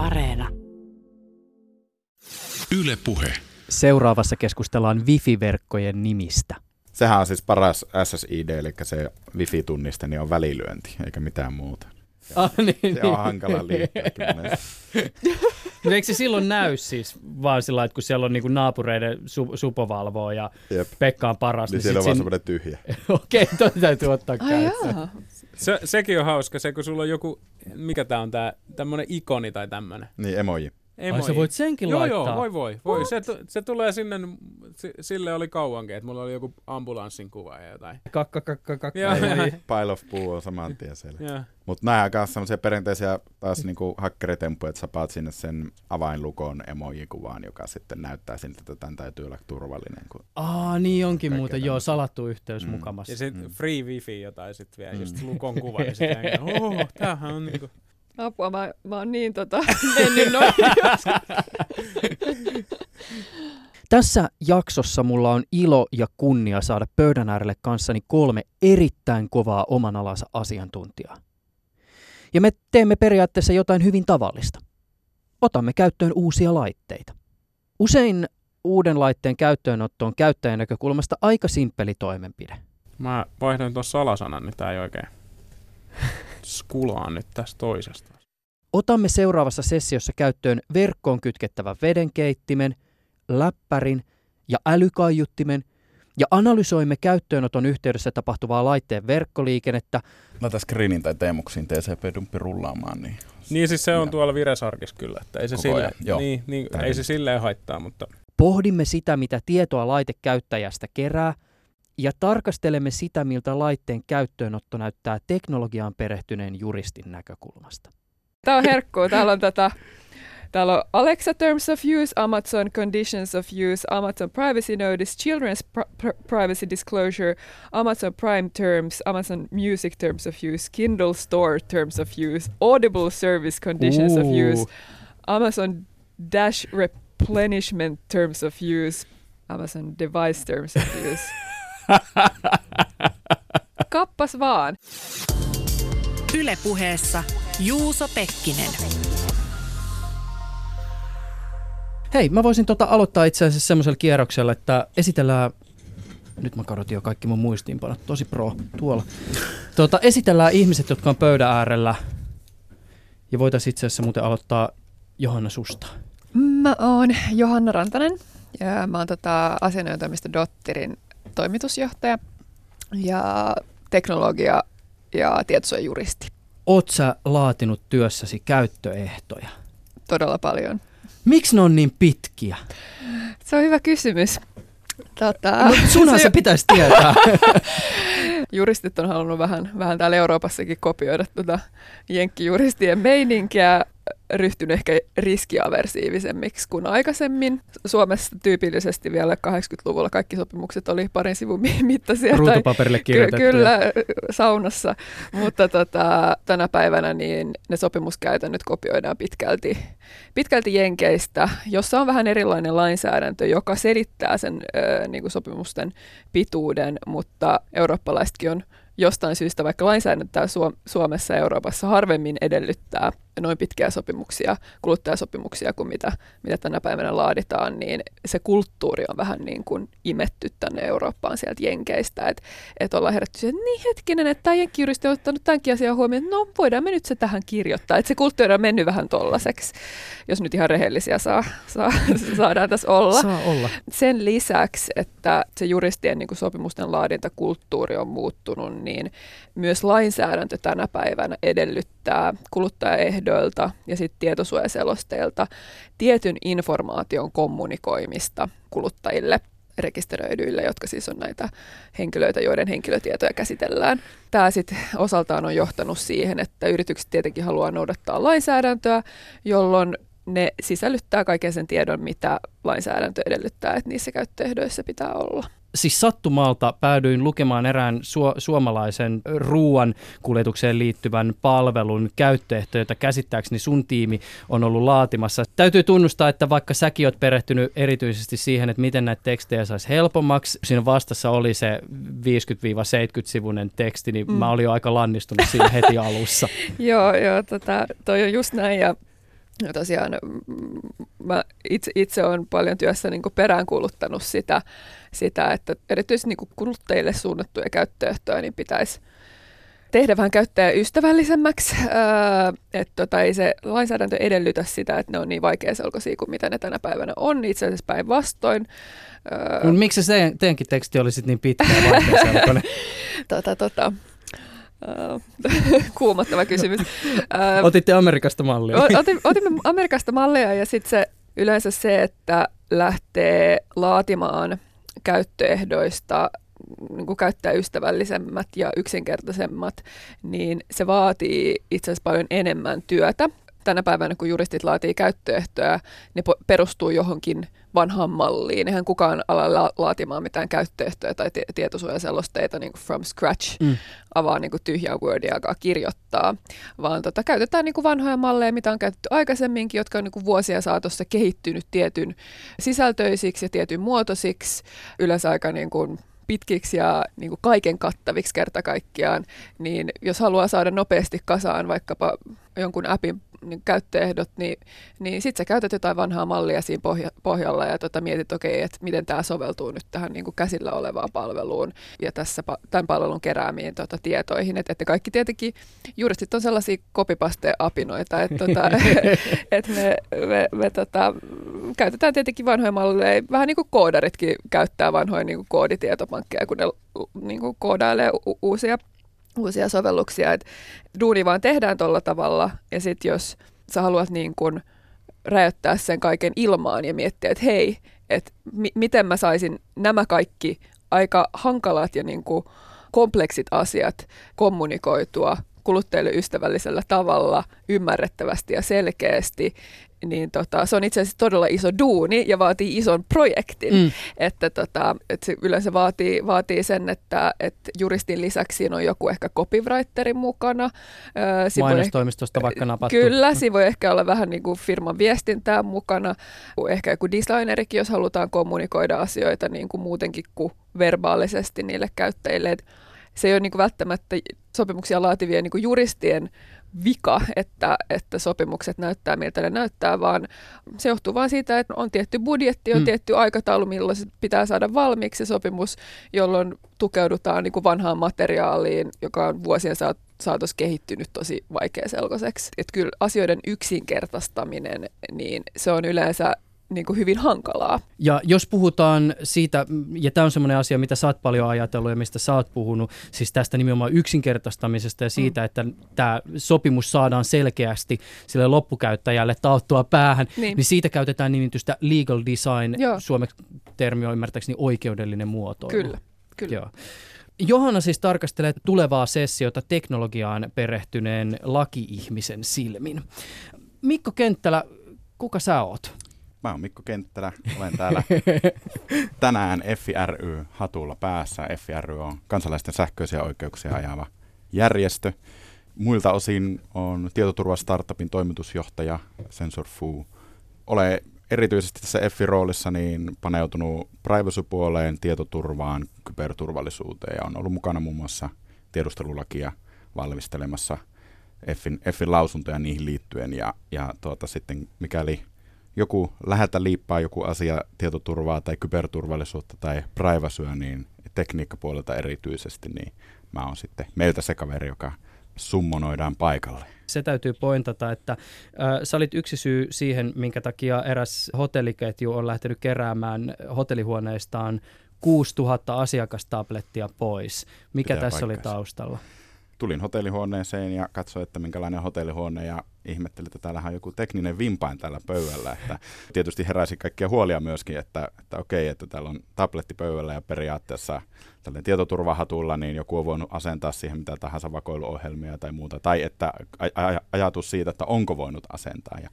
Areena. Yle Puhe. Seuraavassa keskustellaan wifi-verkkojen nimistä. Sehän on siis paras SSID, eli se wifi-tunniste, niin on välilyönti, eikä mitään muuta. Se, Ah, niin, se on hankala monesti. Mutta eikö se silloin näy siis vaan sillä että kun siellä on niinku naapureiden su- supovalvoa ja Jep. Pekka on paras, Niin niin, siellä on vaan sin... semmoinen tyhjä. Okei, toi täytyy ottaa käyttöön. Se, sekin on hauska, se kun sulla on joku, mikä tää on tää, tämmönen ikoni tai tämmönen. Niin, emoji. Ai sä voit senkin joo, laittaa? Joo, voi voi. voi. Se, se, tulee sinne, si- sille oli kauankin, että mulla oli joku ambulanssin kuva ja jotain. Kakka, kakka, kakka. Joo. Pile of poo on saman tien siellä. Joo. Mutta nämä on myös semmoisia perinteisiä taas niinku hakkeritemppuja, että sä paat sinne sen avainlukon emoji-kuvaan, joka sitten näyttää siltä, että tämän täytyy olla turvallinen. Kun... Aa, niin onkin muuten, joo, tämmöistä. salattu yhteys Mm. mukamassa. Ja sit Mm. free wifi jotain sit vielä, Mm. just lukon kuva ja sit näin, oh, tämähän on niinku... Apua, mä, mä oon niin tota, mennyt noin. Tässä jaksossa mulla on ilo ja kunnia saada pöydän äärelle kanssani kolme erittäin kovaa oman alansa asiantuntijaa. Ja me teemme periaatteessa jotain hyvin tavallista. Otamme käyttöön uusia laitteita. Usein uuden laitteen käyttöönotto on käyttäjän näkökulmasta aika simppeli toimenpide. Mä vaihdoin tuossa salasanan, niin tää ei oikein skulaan nyt tästä toisesta. Otamme seuraavassa sessiossa käyttöön verkkoon kytkettävän vedenkeittimen, läppärin ja älykaiuttimen ja analysoimme käyttöönoton yhteydessä tapahtuvaa laitteen verkkoliikennettä. Laita screenin tai teemuksiin TCP-dumppi rullaamaan, niin... Niin siis se on Ja- tuolla Viresarkissa kyllä, että ei se, sille, niin, niin, ei se silleen haittaa, mutta Pohdimme sitä, mitä tietoa laite käyttäjästä kerää, ja tarkastelemme sitä, miltä laitteen käyttöönotto näyttää teknologiaan perehtyneen juristin näkökulmasta. Tää on herkkuu. Täällä on tätä Täällä on Alexa Terms of Use, Amazon Conditions of Use, Amazon Privacy Notice, Children's pr- pr- Privacy Disclosure, Amazon Prime Terms, Amazon Music Terms of Use, Kindle Store Terms of Use, Audible Service Conditions of Use, Amazon Dash Replenishment Terms of Use, Amazon Device Terms of Use. Kappas vaan. Ylepuheessa Juuso Pekkinen. Hei, mä voisin tota aloittaa itse asiassa semmoisella kierroksella, että esitellään, nyt mä kadotin jo kaikki mun muistiinpanot, tosi pro, tuolla. Tota, esitellään ihmiset, jotka on pöydän äärellä, ja voitaisiin itse asiassa muuten aloittaa Johanna susta. Mä oon Johanna Rantanen ja mä oon tota asianajotoimisto Dotterin toimitusjohtaja ja teknologia- ja tietosuojajuristi. Oot sä laatinut työssäsi käyttöehtoja? Todella paljon. Miksi ne on niin pitkiä? Se on hyvä kysymys. Tota, No, sunhan se pitäisi tietää. juristit on halunnut vähän, vähän täällä Euroopassakin kopioida tuota jenkkijuristien meininkiä, ryhtynyt ehkä riskiaversiivisemmiksi kuin aikaisemmin. Suomessa tyypillisesti vielä 80-luvulla kaikki sopimukset oli parin sivun mi- mittaisia. tai- Ruutupaperille Ky- kirjoitettu. kyllä, saunassa, mutta tota, tänä päivänä niin ne sopimuskäytännöt kopioidaan pitkälti, pitkälti Jenkeistä, jossa on vähän erilainen lainsäädäntö, joka selittää sen ö, niin kuin sopimusten pituuden, mutta eurooppalaisetkin on jostain syystä, vaikka lainsäädäntöä Suom- Suomessa ja Euroopassa harvemmin edellyttää noin pitkiä sopimuksia, kuluttajasopimuksia kuin mitä, mitä tänä päivänä laaditaan, niin se kulttuuri on vähän niin kuin imetty tänne Eurooppaan sieltä Jenkeistä, että että ollaan herätty siihen, että niin hetkinen, että tämä jenkkijuristi on ottanut tämänkin asian huomioon, että no voidaan me nyt se tähän kirjoittaa, että se kulttuuri on mennyt vähän tollaseksi, jos nyt ihan rehellisiä saa, saa, saadaan tässä olla. Saa olla. Sen lisäksi, että se juristien niin kuin sopimusten laadintakulttuuri on muuttunut, niin myös lainsäädäntö tänä päivänä edellyttää kuluttajaehdoilta ja sitten tietosuojaselosteilta tietyn informaation kommunikoimista kuluttajille rekisteröidyille, jotka siis on näitä henkilöitä, joiden henkilötietoja käsitellään. Tämä sitten osaltaan on johtanut siihen, että yritykset tietenkin haluaa noudattaa lainsäädäntöä, jolloin ne sisällyttää kaiken sen tiedon, mitä lainsäädäntö edellyttää, että niissä käyttöehdoissa pitää olla. Siis sattumalta päädyin lukemaan erään su- suomalaisen ruuan kuljetukseen liittyvän palvelun käyttöehtoja, jota käsittääkseni sun tiimi on ollut laatimassa. Täytyy tunnustaa, että vaikka säkin oot perehtynyt erityisesti siihen, että miten näitä tekstejä saisi helpommaksi, siinä vastassa oli se 50-70-sivuinen teksti, niin mm. Mä olin jo aika lannistunut siinä heti alussa. Joo, joo tota, toi on just näin ja ja tosiaan mm, mä itse, itse olen paljon työssä niin kuin peräänkuuluttanut sitä, sitä, että erityisesti niin kuin kuluttajille suunnattuja käyttöehtoja niin pitäisi tehdä vähän käyttäjäystävällisemmäksi. Öö, että tota, ei se lainsäädäntö edellytä sitä, että ne on niin vaikeaselkoisia kuin mitä ne tänä päivänä on. Itse asiassa päinvastoin. Öö, no, miksi se teidän, teidänkin teksti oli sitten niin pitkä ja vaikeaselkoinen? tota, tota, Uh, kuumottava kysymys. Uh, Otitte Amerikasta mallia. Otimme Amerikasta mallia ja sitten se yleensä se, että lähtee laatimaan käyttöehdoista niin kuin käyttäjäystävällisemmät ja yksinkertaisemmat, niin se vaatii itse asiassa paljon enemmän työtä. Tänä päivänä, kun juristit laatii käyttöehtoja, ne perustuu johonkin vanhaan malliin. Eihän kukaan ala la- laatimaan mitään käyttöehtoja tai t- tietosuojaselosteita niin kuin from scratch, mm. avaa niin kuin tyhjää Wordia alkaa kirjoittaa, vaan tota, käytetään niin kuin vanhoja malleja, mitä on käytetty aikaisemminkin, jotka on niin kuin vuosia saatossa kehittynyt tietyn sisältöisiksi ja tietyn muotoisiksi, yleensä aika niin kuin pitkiksi ja niin kuin kaiken kattaviksi kerta kaikkiaan, niin jos haluaa saada nopeasti kasaan vaikkapa jonkun appin käyttöehdot, niin, niin sitten sä käytät jotain vanhaa mallia siinä pohja, pohjalla ja tota, mietit, okei, okay, että miten tämä soveltuu nyt tähän niin kuin käsillä olevaan palveluun ja tässä tämän palvelun keräämiin tota, tietoihin. Että et kaikki tietenkin juristit on sellaisia kopipaste-apinoita, että tota, et me, me, me tota, käytetään tietenkin vanhoja malleja, vähän niin kuin koodaritkin käyttää vanhoja niin kuin kooditietopankkeja, kun ne niin kuin koodailee u- uusia uusia sovelluksia, että duuni vaan tehdään tuolla tavalla, ja sitten jos sä haluat niin kun räjäyttää sen kaiken ilmaan ja miettiä, että hei, että mi- miten mä saisin nämä kaikki aika hankalat ja niin kuin kompleksit asiat kommunikoitua kuluttajille ystävällisellä tavalla, ymmärrettävästi ja selkeästi, niin tota, se on itse asiassa todella iso duuni ja vaatii ison projektin. Mm. Että, tota, että se yleensä vaatii, vaatii sen, että, että juristin lisäksi siinä on joku ehkä copywriterin mukana. Mainostoimistosta vaikka napattu. Kyllä, siinä voi ehkä olla vähän niin kuin firman viestintää mukana. Ehkä joku designerikin, jos halutaan kommunikoida asioita niin kuin muutenkin kuin verbaalisesti niille käyttäjille. Et se ei ole niin kuin välttämättä sopimuksia laativien niin kuin juristien vika, että, että sopimukset näyttää miltä ne näyttää, vaan se johtuu vain siitä, että on tietty budjetti, on mm. tietty aikataulu, milloin se pitää saada valmiiksi se sopimus, jolloin tukeudutaan niin kuin vanhaan materiaaliin, joka on vuosien saatossa kehittynyt tosi vaikeaselkoiseksi. Että kyllä asioiden yksinkertaistaminen, niin se on yleensä niin kuin hyvin hankalaa. Ja jos puhutaan siitä, ja tämä on semmoinen asia, mitä sä oot paljon ajatellut ja mistä sä oot puhunut, siis tästä nimenomaan yksinkertaistamisesta ja siitä, mm. että tämä sopimus saadaan selkeästi sille loppukäyttäjälle tauttua päähän, niin, niin siitä käytetään nimitystä legal design, Joo. suomeksi termi on ymmärtääkseni oikeudellinen muoto. Kyllä, kyllä. Joo. Johanna siis tarkastelee tulevaa sessiota teknologiaan perehtyneen laki-ihmisen silmin. Mikko Kenttälä, kuka sä oot? Mä oon Mikko Kenttälä, olen täällä tänään FIRY hatulla päässä. FIRY on kansalaisten sähköisiä oikeuksia ajava järjestö. Muilta osin on tietoturvastartupin toimitusjohtaja Sensor Fu. Olen erityisesti tässä FI-roolissa niin paneutunut privacy-puoleen, tietoturvaan, kyberturvallisuuteen ja on ollut mukana muun muassa tiedustelulakia valmistelemassa Fin, Fin lausuntoja niihin liittyen ja, ja tuota, sitten mikäli joku läheltä liippaa joku asia tietoturvaa tai kyberturvallisuutta tai privacyä, niin tekniikkapuolelta erityisesti, niin mä oon sitten meiltä se kaveri, joka summonoidaan paikalle. Se täytyy pointata, että äh, sä olit yksi syy siihen, minkä takia eräs hotelliketju on lähtenyt keräämään hotellihuoneistaan 6000 asiakastablettia pois. Mikä Pitää tässä paikkansa. oli taustalla? Tulin hotellihuoneeseen ja katsoin, että minkälainen hotellihuone ja ihmettelin, että täällähän on joku tekninen vimpain tällä pöydällä. Että tietysti heräsi kaikkia huolia myöskin, että, että okei, että täällä on tabletti pöydällä ja periaatteessa tällainen tietoturvahatulla, niin joku on voinut asentaa siihen mitä tahansa vakoiluohjelmia tai muuta. Tai että aj- ajatus siitä, että onko voinut asentaa. Ja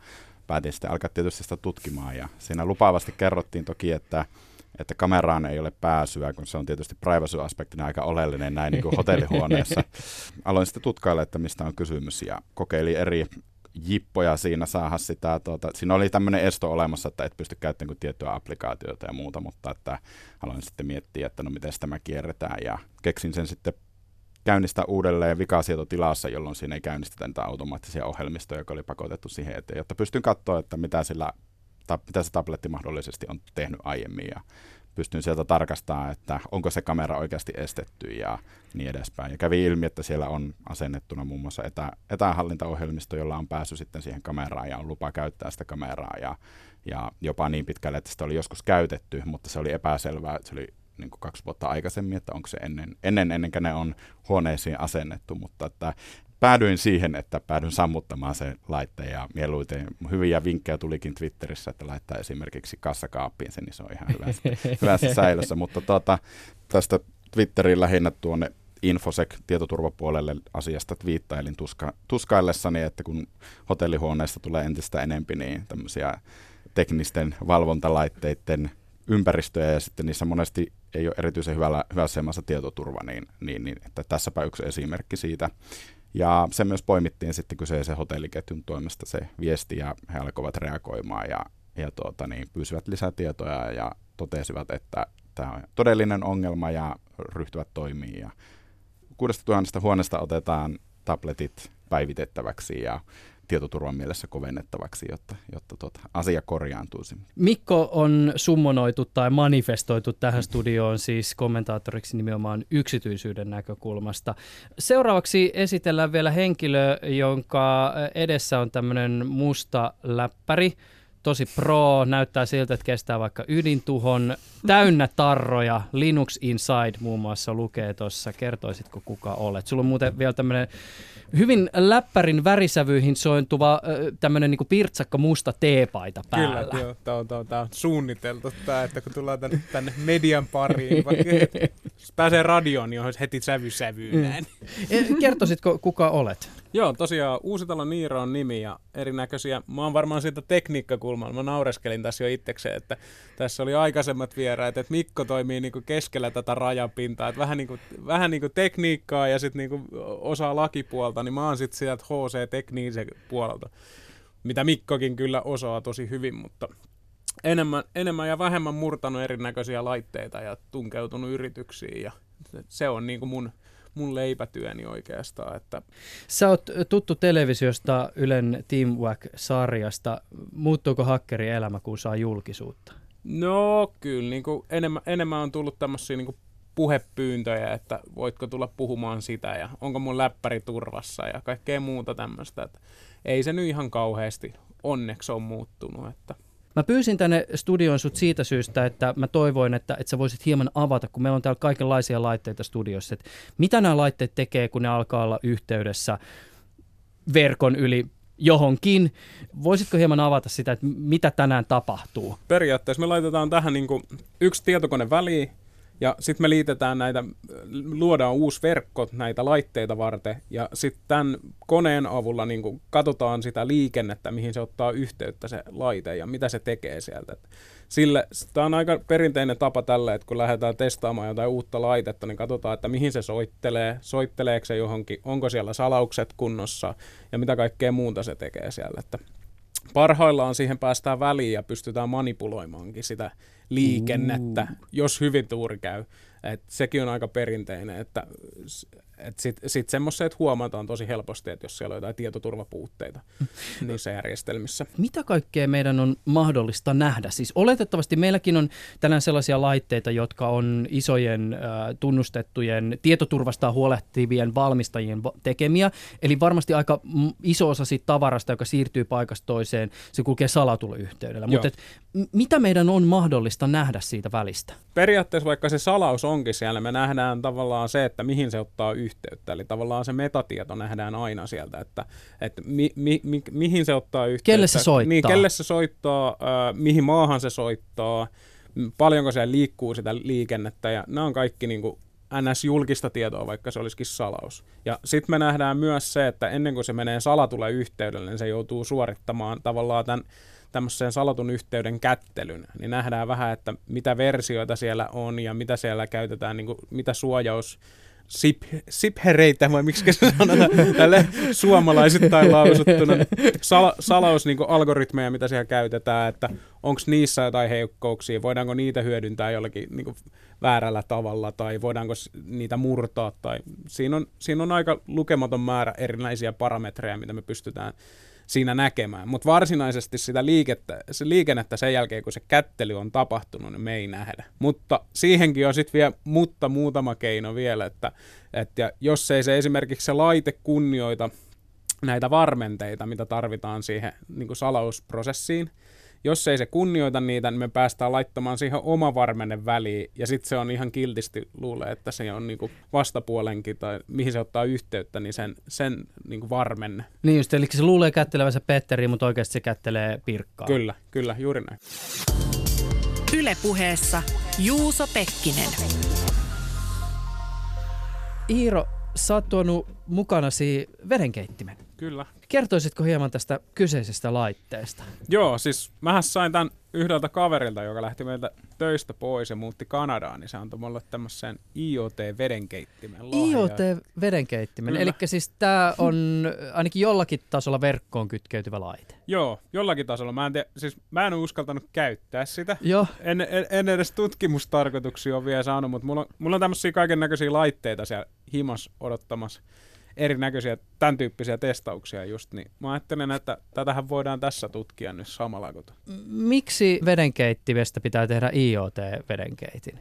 päätin sitten alkaa tietysti sitä tutkimaan ja siinä lupaavasti kerrottiin toki, että että kameraan ei ole pääsyä, kun se on tietysti privacy-aspektina aika oleellinen näin niin kuin hotellihuoneessa. Aloin sitten tutkailla, että mistä on kysymys ja kokeilin eri jippoja siinä saada sitä, tuota, siinä oli tämmöinen esto olemassa, että et pysty käyttämään tiettyä applikaatiota ja muuta, mutta että aloin sitten miettiä, että no miten tämä kierretään ja keksin sen sitten käynnistää uudelleen vikasietotilassa, jolloin siinä ei käynnistetä niitä automaattisia ohjelmistoja, joka oli pakotettu siihen eteen, jotta pystyn katsoa, että mitä, sillä, ta, mitä se tabletti mahdollisesti on tehnyt aiemmin ja pystyn sieltä tarkastamaan, että onko se kamera oikeasti estetty ja niin edespäin. Ja kävi ilmi, että siellä on asennettuna muun muassa etä, etähallintaohjelmisto, jolla on päässyt sitten siihen kameraan ja on lupa käyttää sitä kameraa ja, ja jopa niin pitkälle, että sitä oli joskus käytetty, mutta se oli epäselvää, se oli niin kuin kaksi vuotta aikaisemmin, että onko se ennen, ennen, ennen kuin ne on huoneisiin asennettu, mutta että päädyin siihen, että päädyin sammuttamaan sen laitteen ja mieluiten hyviä vinkkejä tulikin Twitterissä, että laittaa esimerkiksi kassakaappiin sen, niin se on ihan hyvässä, hyvässä säilössä, mutta tuota, tästä Twitterin lähinnä tuonne infosec-tietoturvapuolelle asiasta twiittailin tuska, tuskaillessani, että kun hotellihuoneesta tulee entistä enempi, niin tämmöisiä teknisten valvontalaitteiden ympäristöjä ja sitten niissä monesti ei ole erityisen hyvällä, hyvässä asemassa tietoturva, niin, niin, niin että tässäpä yksi esimerkki siitä. Ja se myös poimittiin sitten kyseisen hotelliketjun toimesta se viesti ja he alkoivat reagoimaan ja, ja tuota, niin, pyysivät lisätietoja ja totesivat, että tämä on todellinen ongelma ja ryhtyvät toimiin. Ja 6000 huoneesta otetaan tabletit päivitettäväksi ja tietoturvan mielessä kovennettavaksi, jotta, jotta tuota, asia korjaantuisi. Mikko on summonoitu tai manifestoitu tähän studioon siis kommentaattoriksi nimenomaan yksityisyyden näkökulmasta. Seuraavaksi esitellään vielä henkilö, jonka edessä on tämmöinen musta läppäri tosi pro, näyttää siltä, että kestää vaikka ydintuhon, täynnä tarroja, Linux Inside muun muassa lukee tuossa, kertoisitko kuka olet? Sulla on muuten vielä tämmöinen hyvin läppärin värisävyihin sointuva tämmöinen niin pirtsakka musta teepaita päällä. Kyllä, joo, tämä on, tämä on, tämä on suunniteltu, tämä, että kun tullaan tänne, tänne median pariin, jos pääsee radioon, niin on heti sävy sävyyn mm. näin. Kertoisitko, kuka olet? Joo, tosiaan Uusitalo Niiro on nimi ja erinäköisiä. Mä oon varmaan siitä tekniikkakulmalla. Mä naureskelin tässä jo itsekseen, että tässä oli aikaisemmat vieraat, että Mikko toimii niinku keskellä tätä rajapintaa. Että vähän, niinku, vähän niinku tekniikkaa ja sitten niinku osaa lakipuolta, niin mä oon sitten sieltä HC-tekniisen puolelta, mitä Mikkokin kyllä osaa tosi hyvin, mutta enemmän, enemmän ja vähemmän murtanut erinäköisiä laitteita ja tunkeutunut yrityksiin ja se on niinku mun mun leipätyöni oikeastaan. Että... Sä oot tuttu televisiosta Ylen Teamwork-sarjasta. Muuttuuko hakkeri elämä, kun saa julkisuutta? No kyllä, niin kuin enemmän, enemmän on tullut tämmöisiä niin puhepyyntöjä, että voitko tulla puhumaan sitä ja onko mun läppäri turvassa ja kaikkea muuta tämmöistä. Että ei se nyt ihan kauheasti onneksi on muuttunut. Että Mä pyysin tänne studioon sut siitä syystä, että mä toivoin, että, että sä voisit hieman avata, kun meillä on täällä kaikenlaisia laitteita studiossa, että mitä nämä laitteet tekee, kun ne alkaa olla yhteydessä verkon yli johonkin. Voisitko hieman avata sitä, että mitä tänään tapahtuu? Periaatteessa me laitetaan tähän niin yksi tietokone väliin, ja sitten me liitetään näitä, luodaan uusi verkko näitä laitteita varten, ja sitten tämän koneen avulla niin katsotaan sitä liikennettä, mihin se ottaa yhteyttä se laite ja mitä se tekee sieltä. Sille, tämä on aika perinteinen tapa tällä, että kun lähdetään testaamaan jotain uutta laitetta, niin katsotaan, että mihin se soittelee, soitteleeko se johonkin, onko siellä salaukset kunnossa ja mitä kaikkea muuta se tekee siellä. Että parhaillaan siihen päästään väliin ja pystytään manipuloimaankin sitä liikennettä, uh. jos hyvin tuuri käy. Et sekin on aika perinteinen, että et sitten sit semmoiset huomataan tosi helposti, että jos siellä on jotain tietoturvapuutteita niissä järjestelmissä. Mitä kaikkea meidän on mahdollista nähdä? Siis oletettavasti meilläkin on tänään sellaisia laitteita, jotka on isojen äh, tunnustettujen tietoturvasta huolehtivien valmistajien tekemiä. Eli varmasti aika iso osa siitä tavarasta, joka siirtyy paikasta toiseen, se kulkee salatuluyhteydellä. Mutta mitä meidän on mahdollista nähdä siitä välistä? Periaatteessa vaikka se salaus onkin siellä, me nähdään tavallaan se, että mihin se ottaa yhteyttä. Eli tavallaan se metatieto nähdään aina sieltä, että, että mi, mi, mi, mihin se ottaa yhteyttä. Kelle se soittaa. Niin, kelle se soittaa, äh, mihin maahan se soittaa, paljonko siellä liikkuu sitä liikennettä. Ja nämä on kaikki niin kuin NS-julkista tietoa, vaikka se olisikin salaus. Ja sitten me nähdään myös se, että ennen kuin se menee salatulle yhteydelle, niin se joutuu suorittamaan tavallaan tämän tämmöisen salatun yhteyden kättelyn, niin nähdään vähän, että mitä versioita siellä on ja mitä siellä käytetään, niin kuin, mitä suojaus sip, siphereitä, vai miksi se sanotaan tälle suomalaisittain lausuttuna, sal, salaus niin algoritmeja, mitä siellä käytetään, että onko niissä jotain heikkouksia, voidaanko niitä hyödyntää jollakin niin väärällä tavalla, tai voidaanko niitä murtaa, tai siinä on, siinä on aika lukematon määrä erinäisiä parametreja, mitä me pystytään siinä näkemään. Mutta varsinaisesti sitä liikettä, se liikennettä sen jälkeen, kun se kättely on tapahtunut, niin me ei nähdä. Mutta siihenkin on sitten vielä mutta muutama keino vielä, että, että jos ei se esimerkiksi se laite kunnioita näitä varmenteita, mitä tarvitaan siihen niin salausprosessiin, jos ei se kunnioita niitä, niin me päästään laittamaan siihen oma varmenne väliin, ja sitten se on ihan kiltisti luulee, että se on niinku vastapuolenkin, tai mihin se ottaa yhteyttä, niin sen, sen niinku varmenne. Niin just, eli se luulee kättelevänsä Petteri, mutta oikeasti se kättelee Pirkkaa. Kyllä, kyllä, juuri näin. Ylepuheessa Juuso Pekkinen. Iiro, sä oot tuonut mukanasi vedenkeittimen. Kyllä. Kertoisitko hieman tästä kyseisestä laitteesta? Joo, siis mähän sain tämän yhdeltä kaverilta, joka lähti meiltä töistä pois ja muutti Kanadaan, niin se antoi mulle tämmöisen IoT-vedenkeittimen IoT-vedenkeittimen, eli siis tämä on ainakin jollakin tasolla verkkoon kytkeytyvä laite. Joo, jollakin tasolla. Mä en, tiedä, siis mä en ole uskaltanut käyttää sitä. Joo. En, en, en edes tutkimustarkoituksia ole vielä saanut, mutta mulla on, mulla on tämmöisiä kaiken näköisiä laitteita siellä himas odottamassa erinäköisiä tämän tyyppisiä testauksia just, niin mä ajattelen, että tätähän voidaan tässä tutkia nyt samalla kun... Miksi vedenkeittimestä pitää tehdä IoT-vedenkeitin?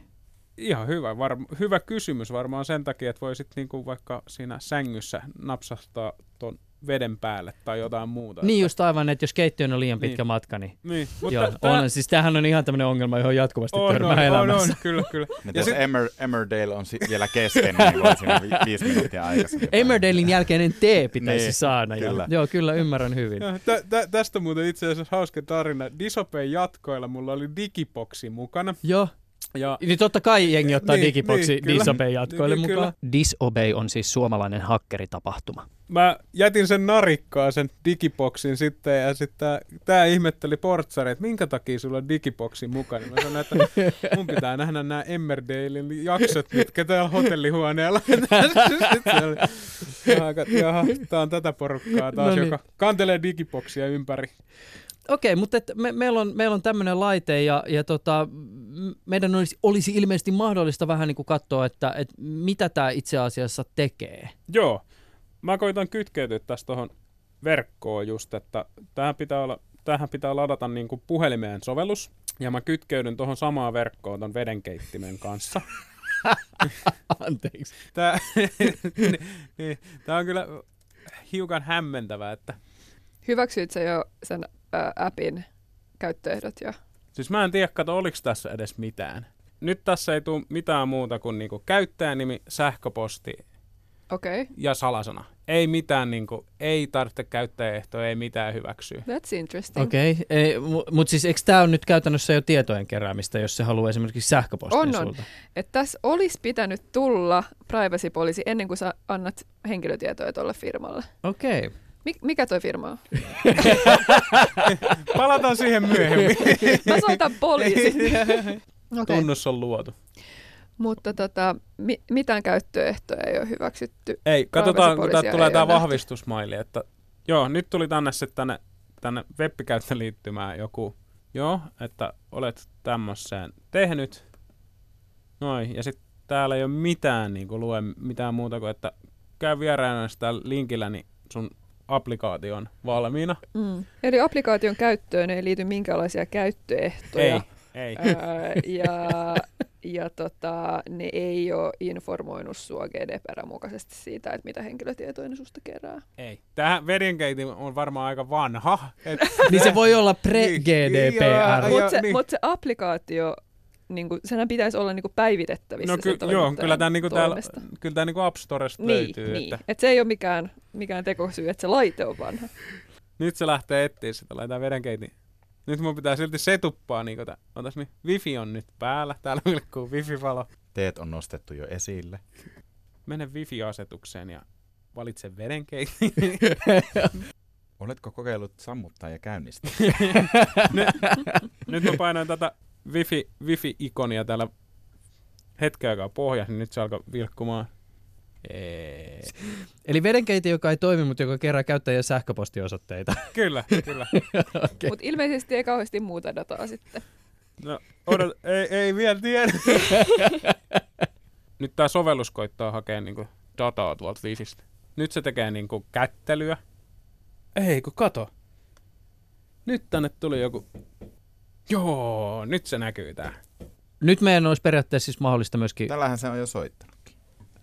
Ihan hyvä, var, hyvä kysymys varmaan sen takia, että voisit niinku vaikka siinä sängyssä napsahtaa ton veden päälle tai jotain muuta. Niin just aivan, että jos keittiön on liian pitkä niin. matka, niin, niin. Mutta joo, tää... on, siis tämähän on ihan tämmöinen ongelma, johon jatkuvasti on, törmää on, elämässä. On, on, kyllä, kyllä. Ja sit... Emmer, Emmerdale on si- vielä kesken, niin voi siinä vi- viisi minuuttia aikaisemmin. Emmerdalein jälkeinen tee pitäisi niin, saada. Kyllä. Ja, joo, kyllä ymmärrän hyvin. Ja, tä, tä, tästä muuten itse asiassa hauska tarina. Disopeen jatkoilla mulla oli digiboksi mukana. Joo. Ja, niin totta kai jengi ottaa niin, digiboksi niin, Disobey jatkoille niin, mukaan. Kyllä. Disobey on siis suomalainen hakkeritapahtuma. Mä jätin sen narikkaa sen digiboksin sitten ja sitten tää ihmetteli portsari, että minkä takia sulla on digiboksin mukana. Mä sanoin, että mun pitää nähdä nämä Emmerdalein jaksot, mitkä täällä hotellihuoneella. jaha, tää on tätä porukkaa taas, no niin. joka kantelee digiboksia ympäri. Okei, okay, mutta et me, meillä on, meil on tämmöinen laite ja, ja tota, meidän olisi, olisi ilmeisesti mahdollista vähän niin kuin katsoa, että, että mitä tämä itse asiassa tekee. Joo, mä koitan kytkeytyä tästä tuohon verkkoon just, että tähän pitää, olla, tähän pitää ladata niin kuin puhelimeen sovellus ja mä kytkeydyn tuohon samaan verkkoon ton vedenkeittimen kanssa. Anteeksi. Tämä, niin, tämä on kyllä hiukan hämmentävää, että... Hyväksyit sä jo sen ä, appin käyttöehdot ja... Siis mä en tiedä, kato, oliko tässä edes mitään. Nyt tässä ei tule mitään muuta kuin niinku käyttäjänimi, sähköposti okay. ja salasana. Ei mitään, niinku, ei tarvitse käyttäjäehtoja, ei mitään hyväksyä. That's interesting. Okei, okay. mutta siis eikö tämä on nyt käytännössä jo tietojen keräämistä, jos se haluaa esimerkiksi sähköpostin on, sulta? On, että tässä olisi pitänyt tulla privacy policy ennen kuin sä annat henkilötietoja tuolle firmalle. Okei. Okay. Mik, mikä toi firma on? Palataan siihen myöhemmin. Mä soitan poliisit. okay. Tunnus on luotu. Mutta tota, mi- mitään käyttöehtoja ei ole hyväksytty. Ei, katsotaan, kun täältä tulee tämä vahvistusmaili, että joo, nyt tuli tänne sitten tänne, tänne liittymään joku, joo, että olet tämmöiseen tehnyt. Noin, ja sitten täällä ei ole mitään niin kuin, lue mitään muuta kuin, että käy vieraana sitä linkillä, niin sun applikaation valmiina. Mm. Eli applikaation käyttöön ei liity minkäänlaisia käyttöehtoja. Ei, ei. Ää, ja ja tota, ne ei ole informoinut sua GDPR mukaisesti siitä, että mitä henkilötietoja ne susta kerää. Ei. Tähän vedenkeitin on varmaan aika vanha. Et, niin se voi olla pre-GDPR. Niin, Mutta se, niin. mut se applikaatio niin kuin, senhän pitäisi olla niin kuin päivitettävissä. No ky- joo, kyllä tämä, niin kuin täällä, kyllä tämä niin kuin App Storesta niin, löytyy. Niin. Että... Et se ei ole mikään, mikään tekosyy, että se laite on vanha. Nyt se lähtee etsiä sitä, laitetaan vedenkeitin. Nyt mun pitää silti setuppaa, niin kuin Otas niin, wifi on nyt päällä, täällä vilkkuu wifi-valo. Teet on nostettu jo esille. Mene wifi-asetukseen ja valitse vedenkeitin. Oletko kokeillut sammuttaa ja käynnistää? nyt, nyt mä painoin tätä wifi, wifi-ikonia täällä hetken aikaa pohjassa, niin nyt se alkaa vilkkumaan Ei. Eli vedenkeiti, joka ei toimi, mutta joka kerää käyttäjien sähköpostiosoitteita. Kyllä, kyllä. okay. Mutta ilmeisesti ei kauheasti muuta dataa sitten. No, odot, ei, ei vielä tiedä. Nyt tämä sovellus koittaa hakea niinku dataa tuolta Wifistä. Nyt se tekee niinku kättelyä. Ei, kun kato. Nyt tänne tuli joku... Joo, nyt se näkyy tää. Nyt meidän olisi periaatteessa siis mahdollista myöskin... Tällähän se on jo soittanutkin.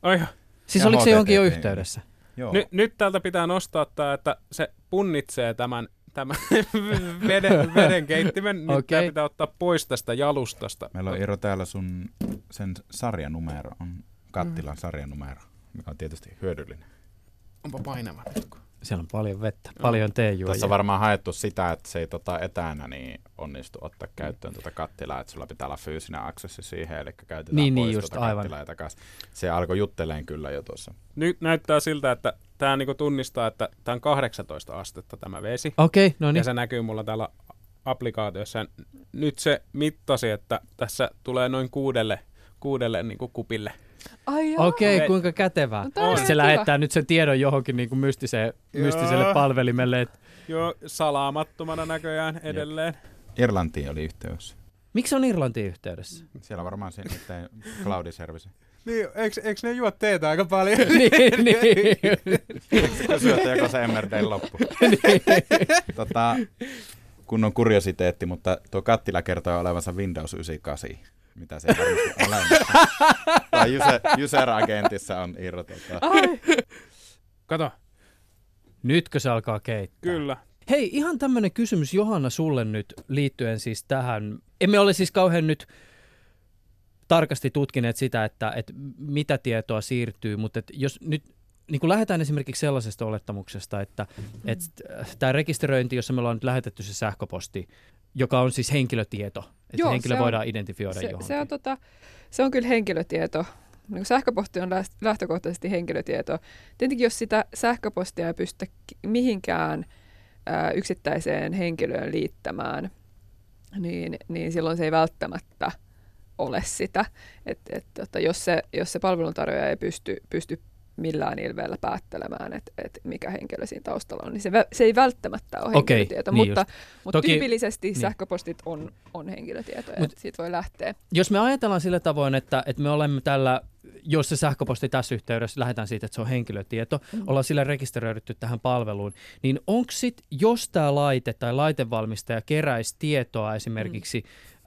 Oi, Siis Ja oliko se johonkin jo HTTP. yhteydessä? Joo. Ny, nyt täältä pitää nostaa tää, että se punnitsee tämän, tämän veden, veden keittimen. Nyt Okei. tää pitää ottaa pois tästä jalustasta. Meillä on Iiro täällä sun sen sarjanumero, on Mm. kattilan sarjanumero, mikä on tietysti hyödyllinen. Onpa painava nyt. Siellä on paljon vettä, paljon teejuojia. Tässä on varmaan haettu sitä, että se ei tota etänä niin onnistu ottaa käyttöön tuota kattilaa, että sulla pitää olla fyysinen aksessi siihen, eli käytetään Niin, niin pois just, tuota aivan. kattilaa ja takas. Se alkoi jutteleen kyllä jo tuossa. Nyt näyttää siltä, että tämä niinku tunnistaa, että tämä on 18 astetta tämä vesi. Okei, okay, no Ja niin. se näkyy mulla täällä applikaatiossa. Ja Nyt se mittasi, että tässä tulee noin kuudelle, kuudelle niinku kupille. Ai. Okei, okay, kuinka kätevää. No Sitten se lähettää nyt sen tiedon johonkin niin kuin mystiseen, mystiselle Joo. palvelimelle. Et, Joo, salaamattomana näköjään edelleen. Irlantiin oli yhteys. miksi on Irlantiin yhteydessä? Siellä on varmaan se niiden cloud service. Niin, eikö, eikö ne juo teetä aika paljon? niin, niin. Kun syötte joko se MRDn loppu. niin. tota, kun on kuriositeetti, mutta tuo kattila kertoo olevansa Windows 98. Mitä se ei varmasti ole. Tai user, user-agentissa on Iiro. Tota. Kato, Nytkö se alkaa keittää? kyllä. Hei, ihan tämmöinen kysymys Johanna sulle nyt liittyen siis tähän. Emme ole siis kauhean nyt tarkasti tutkineet sitä, että, että mitä tietoa siirtyy, mutta että jos nyt niin kun lähdetään esimerkiksi sellaisesta olettamuksesta, että, että tämä rekisteröinti, jossa me ollaan nyt lähetetty se sähköposti, joka on siis henkilötieto, että Joo, henkilö se on- voidaan identifioida Se, johonkin. se, on tota, se on kyllä henkilötieto. Niin sähköposti on läht- lähtökohtaisesti henkilötieto. Tietenkin jos sitä sähköpostia ei pystytä mihinkään ää, yksittäiseen henkilöön liittämään, niin, niin silloin se ei välttämättä ole sitä. Et, et, tota, jos, se, jos se palveluntarjoaja ei pysty, pysty millään ilveellä päättelemään, että et mikä henkilö siinä taustalla on, niin se, vä- se ei välttämättä ole Okei, henkilötieto, niin mutta, mutta Toki- tyypillisesti niin. sähköpostit on, on henkilötietoja, Mut- että siitä voi lähteä. Jos me ajatellaan sillä tavoin, että, että me olemme tällä, jos se sähköposti tässä yhteydessä, lähdetään siitä, että se on henkilötieto, Mm. ollaan sillä rekisteröidytty tähän palveluun, niin onko sitten, jos tämä laite tai laitevalmistaja keräisi tietoa esimerkiksi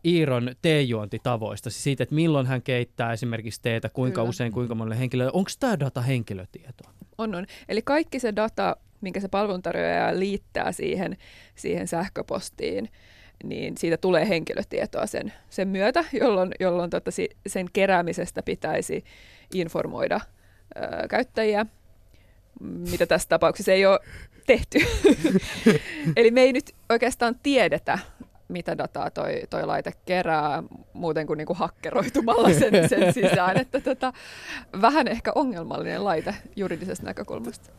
Iiron teejuontitavoista, siis siitä, että milloin hän keittää esimerkiksi teetä, kuinka Kyllä. usein, kuinka monelle henkilölle, onko tämä data henkilötietoa? On, on. Eli kaikki se data, minkä se palveluntarjoaja liittää siihen, siihen sähköpostiin, niin siitä tulee henkilötietoa sen, sen myötä, jolloin, jolloin tota, sen keräämisestä pitäisi informoida ö, käyttäjiä, mitä tässä tapauksessa ei ole tehty. Eli me ei nyt oikeastaan tiedetä, mitä dataa toi, toi laite kerää, muuten kuin, niinku hakkeroitumalla sen, sen sisään. Että tota, vähän ehkä ongelmallinen laite juridisesta näkökulmasta.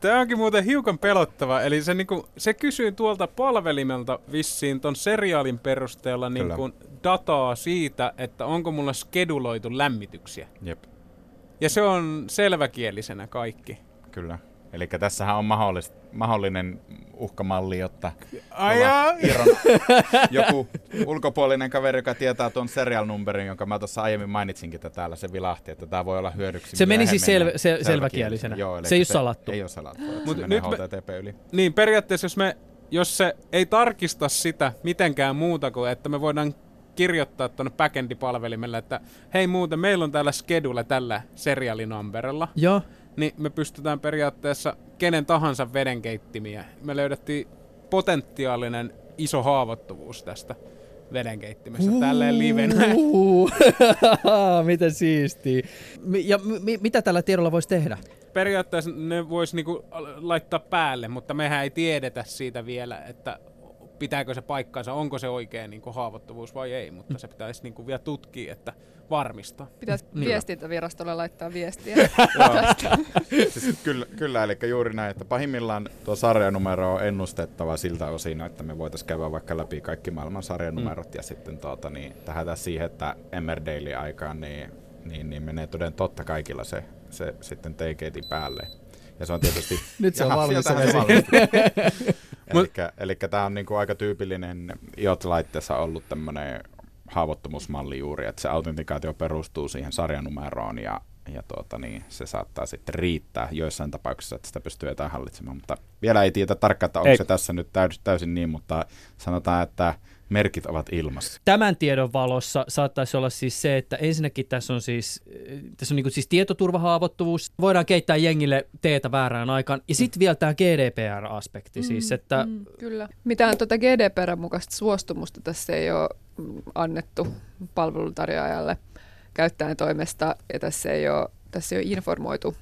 Tämä onkin muuten hiukan pelottava. Eli se, niinku, se kysyy tuolta palvelimelta vissiin ton seriaalin perusteella Kyllä. niinku, dataa siitä, että onko mulla skeduloitu lämmityksiä. Jep, Ja se on selväkielisenä kaikki. kyllä. Eli tässähän on mahdollis, mahdollinen uhkamalli, jotta. Iiron joku ulkopuolinen kaveri, joka tietää tuon serial numberin, jonka mä tuossa aiemmin mainitsinkin, että täällä se vilahti, että tämä voi olla hyödyksi Se meni siis myöhemmin selv- se- selväkielisenä. Joo, eli Se ei ole salattu. Ei ole salattu. Mut se nyt me- HTTP yli. Niin, periaatteessa jos, me, jos se ei tarkista sitä mitenkään muuta kuin, että me voidaan kirjoittaa tuonne backend-palvelimelle, että hei muuten, meillä on täällä schedule tällä serialinumberella, Joo, niin me pystytään periaatteessa kenen tahansa vedenkeittimiä. Me löydettiin potentiaalinen iso haavoittuvuus tästä vedenkeittimestä tälleen livenä. Miten siistiä. Ja mi- mitä tällä tiedolla voisi tehdä? Periaatteessa ne voisi niinku laittaa päälle, mutta mehän ei tiedetä siitä vielä, että pitääkö se paikkansa, onko se oikea niinku haavoittuvuus vai ei, mutta se pitäisi niinku vielä tutkia, että varmistaa. Pitäisi Niin. viestintävirastolle laittaa viestiä. siis kyllä, kyllä, eli juuri näin, että pahimmillaan tuo sarjanumero on ennustettava siltä osin, että me voitaisiin käydä vaikka läpi kaikki maailman sarjanumerot mm. ja sitten tuota, niin, tähdätä siihen, että MR Daily aikaan niin, niin, niin menee toden totta kaikilla se se sitten teikeeti päälle. Ja se on tietysti... Nyt se on valmis se sieltähän vesi. valmistuu. Eli tämä on niinku aika tyypillinen IOT-laitteessa ollut tämmöinen haavoittumusmalli juuri, että se autentikaatio perustuu siihen sarjanumeroon ja, ja tuota, niin, se saattaa sitten riittää joissain tapauksissa, että sitä pystyy jotain hallitsemaan. Mutta vielä ei tiedä tarkkaan, että onko Ei. se tässä nyt täysin, täysin niin, mutta sanotaan, että merkit ovat ilmassa. Tämän tiedon valossa saattaisi olla siis se, että ensinnäkin tässä on siis, tässä on niin siis tietoturvahaavoittuvuus. Voidaan keittää jengille teetä väärään aikaan. Ja sitten vielä tämä GDPR-aspekti siis, että mm, kyllä. Mitään tuota GDPR mukaista suostumusta tässä ei ole mm, annettu palveluntarjoajalle käyttäjän toimesta ja tässä ei ole, tässä ei ole informoitu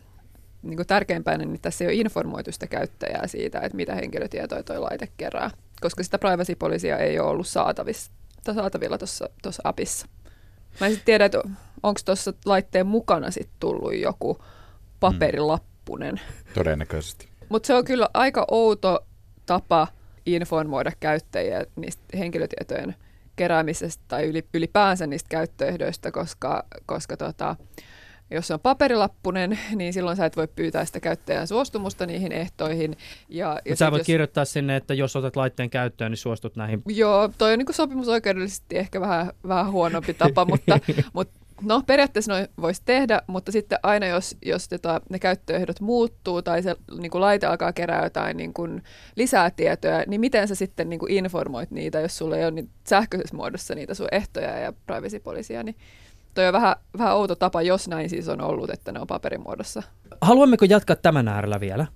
niin kuin tärkeimpänä, niin tässä ei ole informoitu sitä käyttäjää siitä, että mitä henkilötietoja tuo laite kerää, koska sitä privacy-poliisia ei ole ollut saatavissa, saatavilla tuossa appissa. Mä en sitten tiedä, että onko tuossa laitteen mukana sitten tullut joku paperilappunen. Todennäköisesti. Mutta se on kyllä aika outo tapa informoida käyttäjiä niistä henkilötietojen keräämisestä tai yli, ylipäänsä niistä käyttöehdoista, koska, koska tota, jos se on paperilappunen, niin silloin sä et voi pyytää sitä käyttäjän suostumusta niihin ehtoihin. Ja, ja sä voit jos, kirjoittaa sinne, että jos otat laitteen käyttöön, niin suostut näihin. Joo, toi on niin sopimusoikeudellisesti ehkä vähän, vähän huonompi tapa, mutta, mutta no periaatteessa noin voisi tehdä, mutta sitten aina jos, jos tota, ne käyttöehdot muuttuu tai se niin kuin laite alkaa kerää jotain niin kuin lisää tietoja, niin miten sä sitten niin kuin informoit niitä, jos sulla ei ole niitä sähköisessä muodossa niitä sun ehtoja ja privacy-poliisia, niin toi on vähän, vähän outo tapa, jos näin siis on ollut, että ne on paperimuodossa. Haluammeko jatkaa tämän äärellä vielä?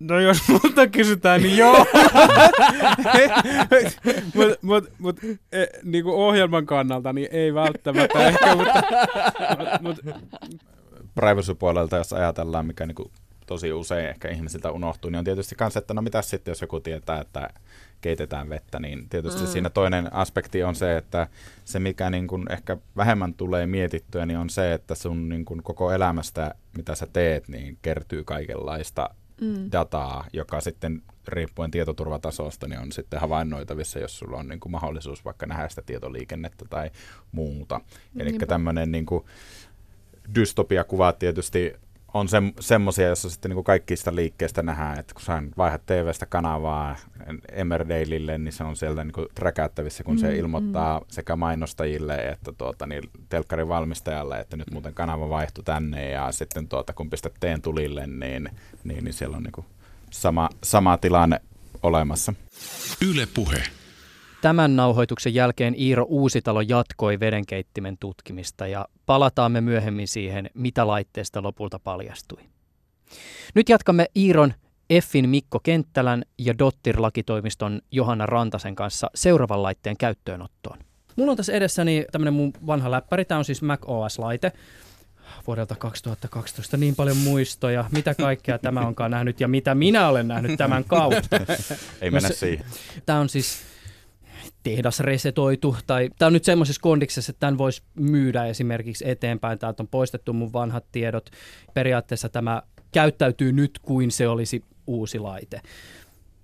No jos multa kysytään, niin joo. Mutta mut, mut, e, niinku ohjelman kannalta niin ei välttämättä ehkä, mutta, mut, mut, privacy-puolelta, jos ajatellaan, mikä niin kuin tosi usein ehkä ihmisiltä unohtuu, niin on tietysti myös, että no mitä sitten, jos joku tietää, että keitetään vettä, niin tietysti mm. siinä toinen aspekti on se, että se mikä niin kuin ehkä vähemmän tulee mietittyä, niin on se, että sun niin kuin koko elämästä, mitä sä teet, niin kertyy kaikenlaista mm. dataa, joka sitten riippuen tietoturvatasosta, niin on sitten havainnoitavissa, jos sulla on niin kuin mahdollisuus vaikka nähdä sitä tietoliikennettä tai muuta. Eli tämmöinen niin kuin dystopiakuvat tietysti on se, semmoisia, jossa sitten niin kuin kaikista liikkeestä nähdään, että kun sä vaihdat TV-stä kanavaa Emmerdaleille, niin se on sieltä niin kuin träkäyttävissä, kun mm, se ilmoittaa mm. sekä mainostajille että tuota, niin telkkarin valmistajalle, että nyt muuten kanava vaihtui tänne ja sitten tuota, kun pistät teen tulille, niin, niin, niin siellä on niin kuin sama, sama tilanne olemassa. Yle Puhe. Tämän nauhoituksen jälkeen Iiro Uusitalo jatkoi vedenkeittimen tutkimista ja palataan me myöhemmin siihen, mitä laitteesta lopulta paljastui. Nyt jatkamme Iiron Effin Mikko Kenttälän ja Dottir-lakitoimiston Johanna Rantasen kanssa seuraavan laitteen käyttöönottoon. Mulla on tässä edessäni tämmönen mun vanha läppäri. Tämä on siis Mac OS-laite vuodelta 2012. Niin paljon muistoja, mitä kaikkea tämä onkaan nähnyt ja mitä minä olen nähnyt tämän kautta. Ei mennä siihen. Tämä on siis tehdasresetoitu, tai tämä on nyt semmoisessa kondiksessa, että tämän voisi myydä esimerkiksi eteenpäin. Täältä on poistettu mun vanhat tiedot. Periaatteessa tämä käyttäytyy nyt kuin se olisi uusi laite.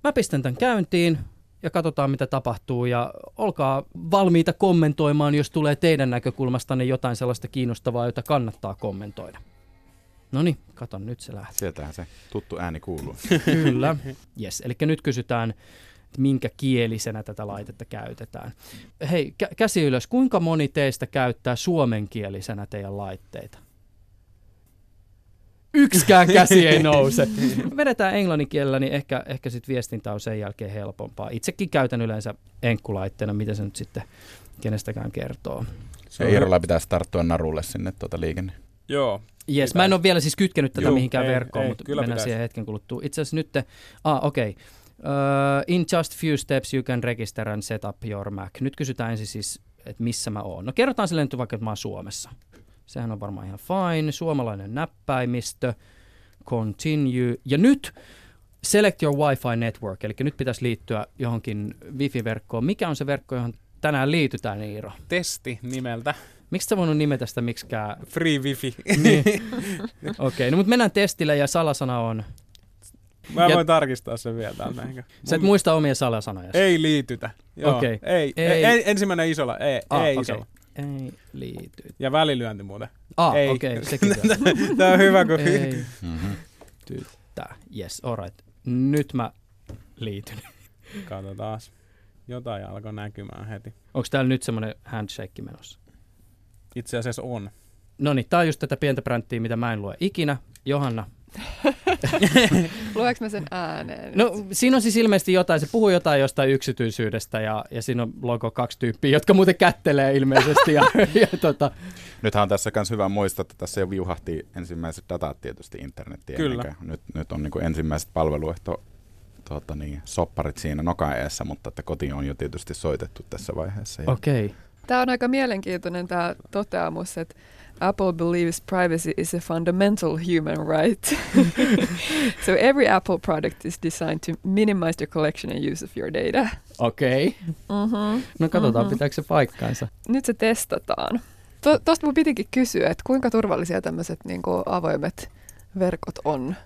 Mä pistän tämän käyntiin ja katsotaan mitä tapahtuu ja olkaa valmiita kommentoimaan, jos tulee teidän näkökulmastanne jotain sellaista kiinnostavaa, jota kannattaa kommentoida. No niin, katon, nyt se lähtee. Sieltähän se tuttu ääni kuuluu. Kyllä. Yes. Eli nyt kysytään, että minkä kielisenä tätä laitetta käytetään. Hei, kä- käsi ylös. Kuinka moni teistä käyttää suomenkielisenä teidän laitteita? Yksikään käsi ei nouse. Vedetään englannin kielellä, niin ehkä, ehkä sit viestintä on sen jälkeen helpompaa. Itsekin käytän yleensä enkkulaitteena, mitä se nyt sitten kenestäkään kertoo. se on Iirolla pitäisi tarttua narulle sinne tuota liikenne. Joo, Jes, mä en ole vielä siis kytkenyt tätä Juu, mihinkään ei, verkkoon, ei, mutta kyllä mennään pitäisi. siihen hetken kuluttua. Itse asiassa nyt, ah okei, okay. Uh, in just few steps you can register and set up your Mac. Nyt kysytään ensin siis, että missä mä oon. No kerrotaan sille nyt vaikka, että mä oon Suomessa. Sehän on varmaan ihan fine. Suomalainen näppäimistö. Continue. Ja nyt select your Wi-Fi network, eli nyt pitäisi liittyä johonkin Wi-Fi-verkkoon. Mikä on se verkko, johon tänään liitytään, Iiro? testi nimeltä. Miksi sä voinut nimetä sitä miksikään? Free Wifi. Niin. Okei, okay, no mutta mennään testille ja salasana on. Mä Ja- voin tarkistaa sen vielä täältä. ehkä. Sä et Mun- muista omia salasanoja. Ei liitytä. Joo. Okei. Ei, Ei. ei. ei. Ensimmäinen isolla. Ei, Ah, ei okei. isolla. ei liity. Ja välilyönti muuten. Ah, Ei. okei, okay, sekin. Tämä on hyvä, kun... ei Mm-hmm. tyttä. Yes, alright. Nyt mä liityn. Katsotaan. Jotain alkoi näkymään heti. Onko täällä nyt semmoinen handshake menossa? Itse asiassa on. No niin, tää on just tätä pientä bränttiä, mitä mä en lue ikinä. Johanna. Lueks mä sen ääneen? No siinä on siis ilmeisesti jotain, se puhuu jotain jostain yksityisyydestä ja, ja siinä on logo kaksi tyyppiä, jotka muuten kättelee ilmeisesti. Ja, ja tota, Nythän on tässä myös hyvä muistaa, että tässä jo viuhahti ensimmäiset datat tietysti internettiin. Kyllä. Nyt, nyt on niin kuin ensimmäiset palveluehto tuota niin, sopparit siinä nokan eessä, mutta että koti on jo tietysti soitettu tässä vaiheessa. Ja okei. Okay. Tämä on aika mielenkiintoinen tämä toteamus, että Apple believes privacy is a fundamental human right. so every Apple product is designed to minimize the collection and use of your data. Okei. Okay. Mm-hmm. No katsotaan, Mhm. pitääkö se paikkaansa. Nyt se testataan. To- Tuosta mun pitikin kysyä, että kuinka turvallisia tämmöiset niinku avoimet verkot on?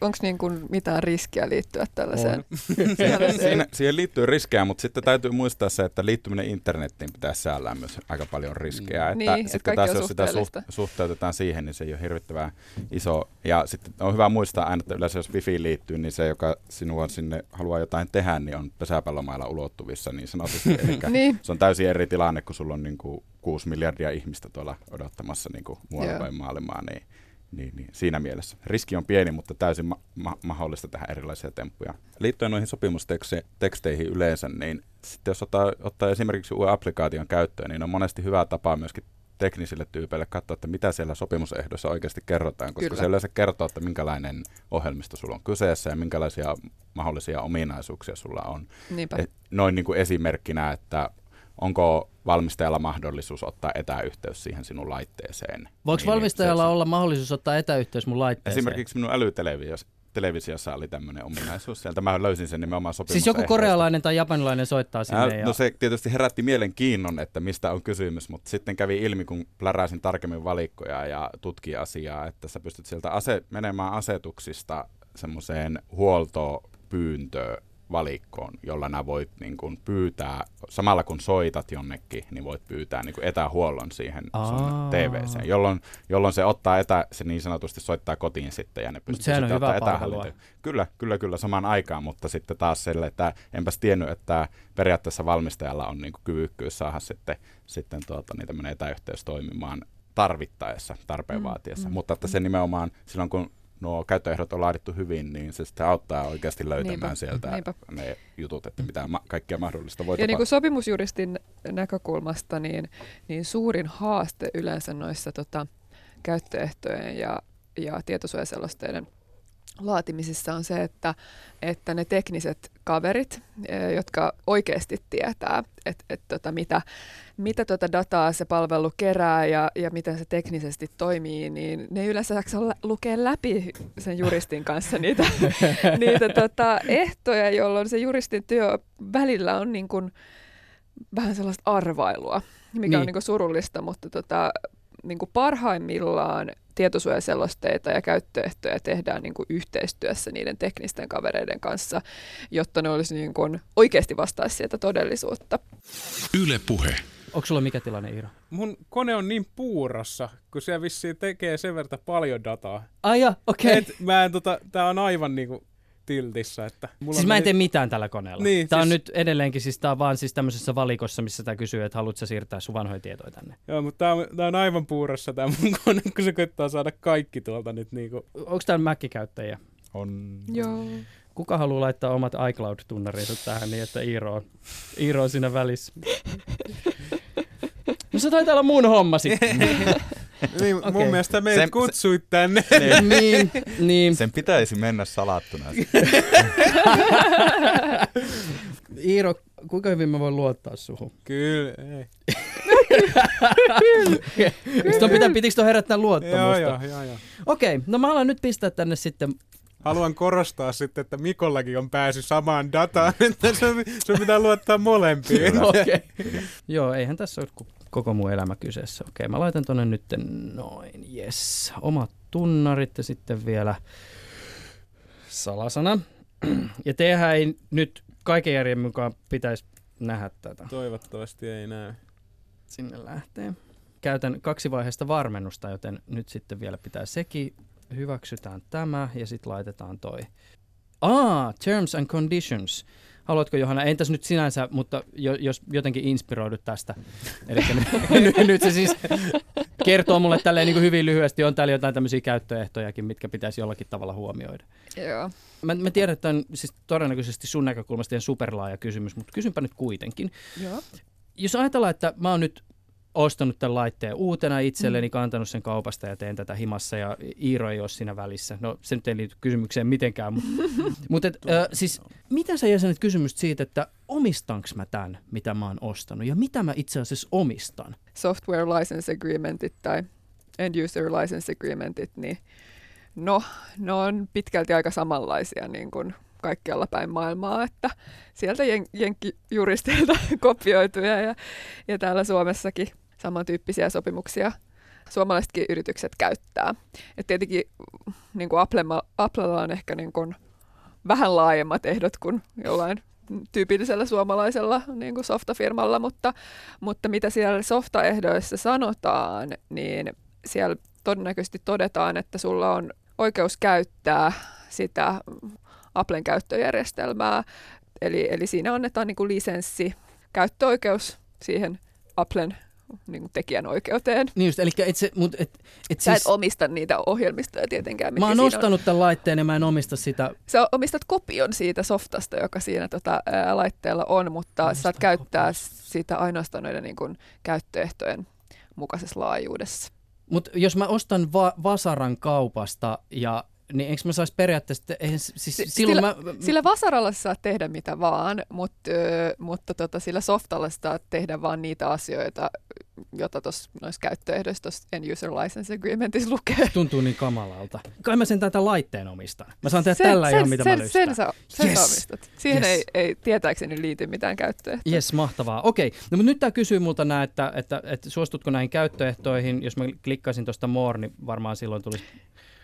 Onko niinku mitään riskiä liittyä tällaiseen? Siinä, siihen liittyy riskejä, mutta sitten täytyy muistaa se, että liittyminen internettiin pitää säällään myös aika paljon riskejä. Mm. Että Niin, sitten kaikki taas jos sitä suht, suhteutetaan siihen, niin se ei ole hirvittävän iso. Ja sitten on hyvä muistaa aina, että yleensä jos wifi liittyy, niin se, joka sinua sinne haluaa jotain tehdä, niin on pesäpallomailla ulottuvissa niin sanotusti. Eli niin, se on täysin eri tilanne, kun sulla on niin kuin 6 miljardia ihmistä tuolla odottamassa niin kuin muualla päin maailmaa, niin, niin, niin siinä mielessä. Riski on pieni, mutta täysin ma- ma- mahdollista tehdä erilaisia temppuja. Liittyen noihin sopimusteksteihin yleensä, niin sitten jos ottaa, ottaa esimerkiksi uuden applikaation käyttöön, niin on monesti hyvä tapa myöskin teknisille tyypeille katsoa, että mitä siellä sopimusehdoissa oikeasti kerrotaan, koska Kyllä. se yleensä kertoo, että minkälainen ohjelmisto sulla on kyseessä ja minkälaisia mahdollisia ominaisuuksia sulla on. niinpä. Et noin niin kuin esimerkkinä, että onko valmistajalla mahdollisuus ottaa etäyhteys siihen sinun laitteeseen. Voiko Niin, valmistajalla se- olla mahdollisuus ottaa etäyhteys mun laitteeseen? Esimerkiksi minun älytelevisiossa televisiossa oli tämmöinen ominaisuus. Sieltä mä löysin sen nimenomaan Siis joku korealainen tai japanilainen soittaa sinne. Ää, ja... No se tietysti herätti mielenkiinnon, että mistä on kysymys, mutta sitten kävi ilmi, kun pläräsin tarkemmin valikkoja ja tutki asiaa, että sä pystyt sieltä ase- menemään asetuksista semmoiseen huoltopyyntöön valikkoon, jolla nää voit niin kun pyytää, samalla kun soitat jonnekin, niin voit pyytää niin kun etähuollon siihen sun. TVCen, jolloin, jolloin se ottaa etä, se niin sanotusti soittaa kotiin sitten ja ne pystyy on sitten hyvää ottaa etähallintoon. Kyllä, kyllä, kyllä samaan aikaan, mutta sitten taas sille, että enpäs tiennyt, että periaatteessa valmistajalla on niin kyvykkyys saada sitten, sitten tuota, niin tämmöinen etäyhteys toimimaan tarvittaessa, tarpeen Mm, vaatiessa. mm, Mutta että se nimenomaan silloin, kun nuo käyttöehdot on laadittu hyvin, niin se sitten auttaa oikeasti löytämään Niinpä, sieltä niinpä. ne jutut, että mitä ma- kaikkea mahdollista voi Ja niin kuin sopimusjuristin näkökulmasta, niin, niin suurin haaste yleensä noissa tota, käyttöehtojen ja, ja tietosuojaselosteiden laatimisessa on se, että, että ne tekniset kaverit, eh, jotka oikeasti tietää, että et, tota, mitä, mitä tota dataa se palvelu kerää ja, ja miten se teknisesti toimii, niin ne yleensä jaksa lä- lukea läpi sen juristin kanssa niitä, niitä tota, ehtoja, jolloin se juristin työ välillä on niin kuin vähän sellaista arvailua, mikä Niin. on niin kuin surullista, mutta tota, niin kuin parhaimmillaan tietosuojaselosteita ja käyttöehtoja tehdään niin kuin yhteistyössä niiden teknisten kavereiden kanssa, jotta ne olisi niin kuin oikeasti vastaisi sieltä todellisuutta. Yle Puhe. Onko sulla mikä tilanne, Iiro? Mun kone on niin puurossa, kun se vissiin tekee sen verran paljon dataa. Ai ja, okei. Et mä en tota, tää on aivan niinku tiltissä, että... Mulla Siis on mä en tee mitään tällä koneella. Niin, tää on siis- nyt edelleenkin, siis tää on vaan siis tämmöisessä valikossa, missä tää kysyy, että haluatko siirtää sun vanhoja tietoja tänne. Joo, mutta tää on, tää on aivan puurossa tää mun kone, kun se koittaa saada kaikki tuolta nyt niinku... Onko täällä Mac-käyttäjiä? On... Joo. Kuka haluaa laittaa omat iCloud-tunnarinsa tähän niin, että Iiro on, Iiro on siinä välissä? No se taitaa olla mun homma sitten. Niin, Okei. Mun mielestä meidät Sen- kutsuit tänne. niin, niin. Sen pitäisi mennä salattuna. Iiro, kuinka hyvin mä voin luottaa suhun? Kyllä, ei. Sitten pitää, pitikö toi herättää Joo, luottamusta? joo, joo, joo. Okei, no mä alan nyt pistää tänne sitten. Haluan korostaa sitten, että Mikollakin on pääsy samaan dataan, että sun, sun pitää luottaa molempiin. Kyllä. Okei. Joo, eihän tässä ole koko mun elämä kyseessä. Okei, mä laitan tonne nyt noin, yes. Omat tunnarit ja sitten vielä salasana. Ja tehdään ei nyt kaiken järjen mukaan pitäisi nähdä tätä. Toivottavasti ei näy. Sinne lähtee. Käytän kaksivaiheista varmennusta, joten nyt sitten vielä pitää sekin. Hyväksytään tämä ja sitten laitetaan toi. Ah, terms and conditions. Haluatko Johanna, entäs nyt sinänsä, mutta jo, jos jotenkin inspiroidut tästä. Eli nyt, nyt se siis kertoo mulle tälleen niin kuin hyvin lyhyesti, on täällä jotain tämmöisiä käyttöehtojakin, mitkä pitäisi jollakin tavalla huomioida. Joo. Mä, mä tiedän, että on siis todennäköisesti sun näkökulmasta ihan superlaaja kysymys, mutta kysynpä nyt kuitenkin. Joo. Jos ajatellaan, että mä oon nyt ostanut tämän laitteen uutena itselleni, mm. kantanut sen kaupasta ja teen tätä himassa ja Iiro ei ole siinä välissä. No se nyt ei liity kysymykseen mitenkään, mutta mut et, äh, siis mitä sä jäsenet kysymystä siitä, että omistanko mä tämän, mitä mä oon ostanut ja mitä mä itse asiassa omistan? Software license agreementit tai end user license agreementit, niin no, ne on pitkälti aika samanlaisia niin kuin kaikkialla päin maailmaa, että sieltä jen, jenkkijuristeilta kopioituja ja, ja täällä Suomessakin samantyyppisiä sopimuksia suomalaisetkin yritykset käyttää. Et tietenkin niin kuin Applella, Applella on ehkä niin kuin vähän laajemmat ehdot kuin jollain tyypillisellä suomalaisella niin kuin softafirmalla, mutta, mutta mitä siellä softaehdoissa sanotaan, niin siellä todennäköisesti todetaan, että sulla on oikeus käyttää sitä Applen käyttöjärjestelmää, eli, eli siinä annetaan niin kuin lisenssi, käyttöoikeus siihen Applen niin kuin tekijänoikeuteen. Niin just, eli et se, mut et, et Sä siis, et omista niitä ohjelmistoja tietenkään. Mä oon ostanut on. tämän laitteen ja mä en omista sitä. Sä omistat kopion siitä softasta, joka siinä tota, ää, laitteella on, mutta Omista saat käyttää kopios. sitä ainoastaan noiden niin kuin, käyttöehtojen mukaisessa laajuudessa. Mutta jos mä ostan va- Vasaran kaupasta ja niin eikö mä saisi periaatteessa, eihän, siis S- silloin sillä, mä... sillä vasaralla saa tehdä mitä vaan, mutta, mutta tota, sillä softalla saa tehdä vaan niitä asioita, joita tuossa noissa käyttöehdoissa tuossa End User License Agreementissa lukee. Tuntuu niin kamalalta. Kai mä sen tätä laitteen omistan. Mä saan tehdä sen, tällä sen, ihan mitä sen, mä lystään. Sen, sä, sen yes. sä omistat. Siihen yes. ei, ei tietääkseni liity mitään käyttöehtoja. Jes, mahtavaa. Okei, no mutta nyt tämä kysyy multa nää, että, että, että, suostutko näihin käyttöehtoihin. Jos mä klikkaisin tuosta more, niin varmaan silloin tulisi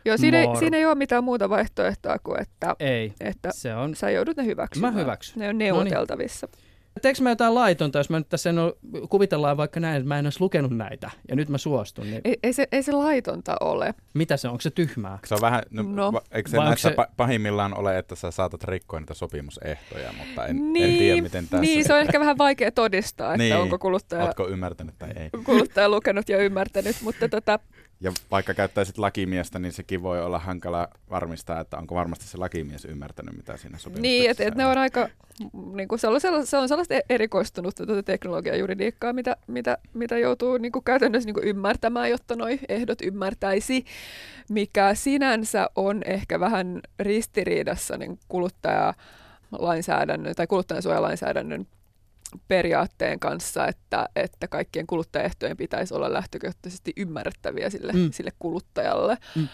Joo, siinä ei, siinä ei ole mitään muuta vaihtoehtoa kuin, että, ei, että se on. sä joudut ne hyväksymään. Mä hyväksyn. Ne on neuvoteltavissa. Noniin. Teekö mä jotain laitonta, jos mä nyt tässä en ole, kuvitellaan vaikka näin, että mä en olisi lukenut näitä ja nyt mä suostun. Niin... Ei, ei, se, ei se laitonta ole. Mitä se on? Onko se tyhmää? Se on vähän, no, no. eikö se näissä se... pahimmillaan ole, että sä saatat rikkoa niitä sopimusehtoja, mutta en, niin, en tiedä miten tässä... Niin, se on ehkä vähän vaikea todistaa, että niin. onko kuluttaja... Ootko ymmärtänyt tai ei. Kuluttaja lukenut ja ymmärtänyt, mutta tota, ja vaikka käyttäisit lakimiestä, niin sekin voi olla hankala varmistaa, että onko varmasti se lakimies ymmärtänyt, mitä siinä sopimuksessa Niin, että et ne on aika, niin kuin se, on sellaista, se on sellaista erikoistunutta tuota teknologiaa juridiikkaa, mitä, mitä, mitä joutuu niin kuin käytännössä niin kuin ymmärtämään, jotta nuo ehdot ymmärtäisi, mikä sinänsä on ehkä vähän ristiriidassa niin kuluttajalainsäädännön tai kuluttajansuojalainsäädännön periaatteen kanssa, että, että kaikkien kuluttajaehtojen pitäisi olla lähtökohtaisesti ymmärrettäviä sille, mm. sille kuluttajalle. Mm.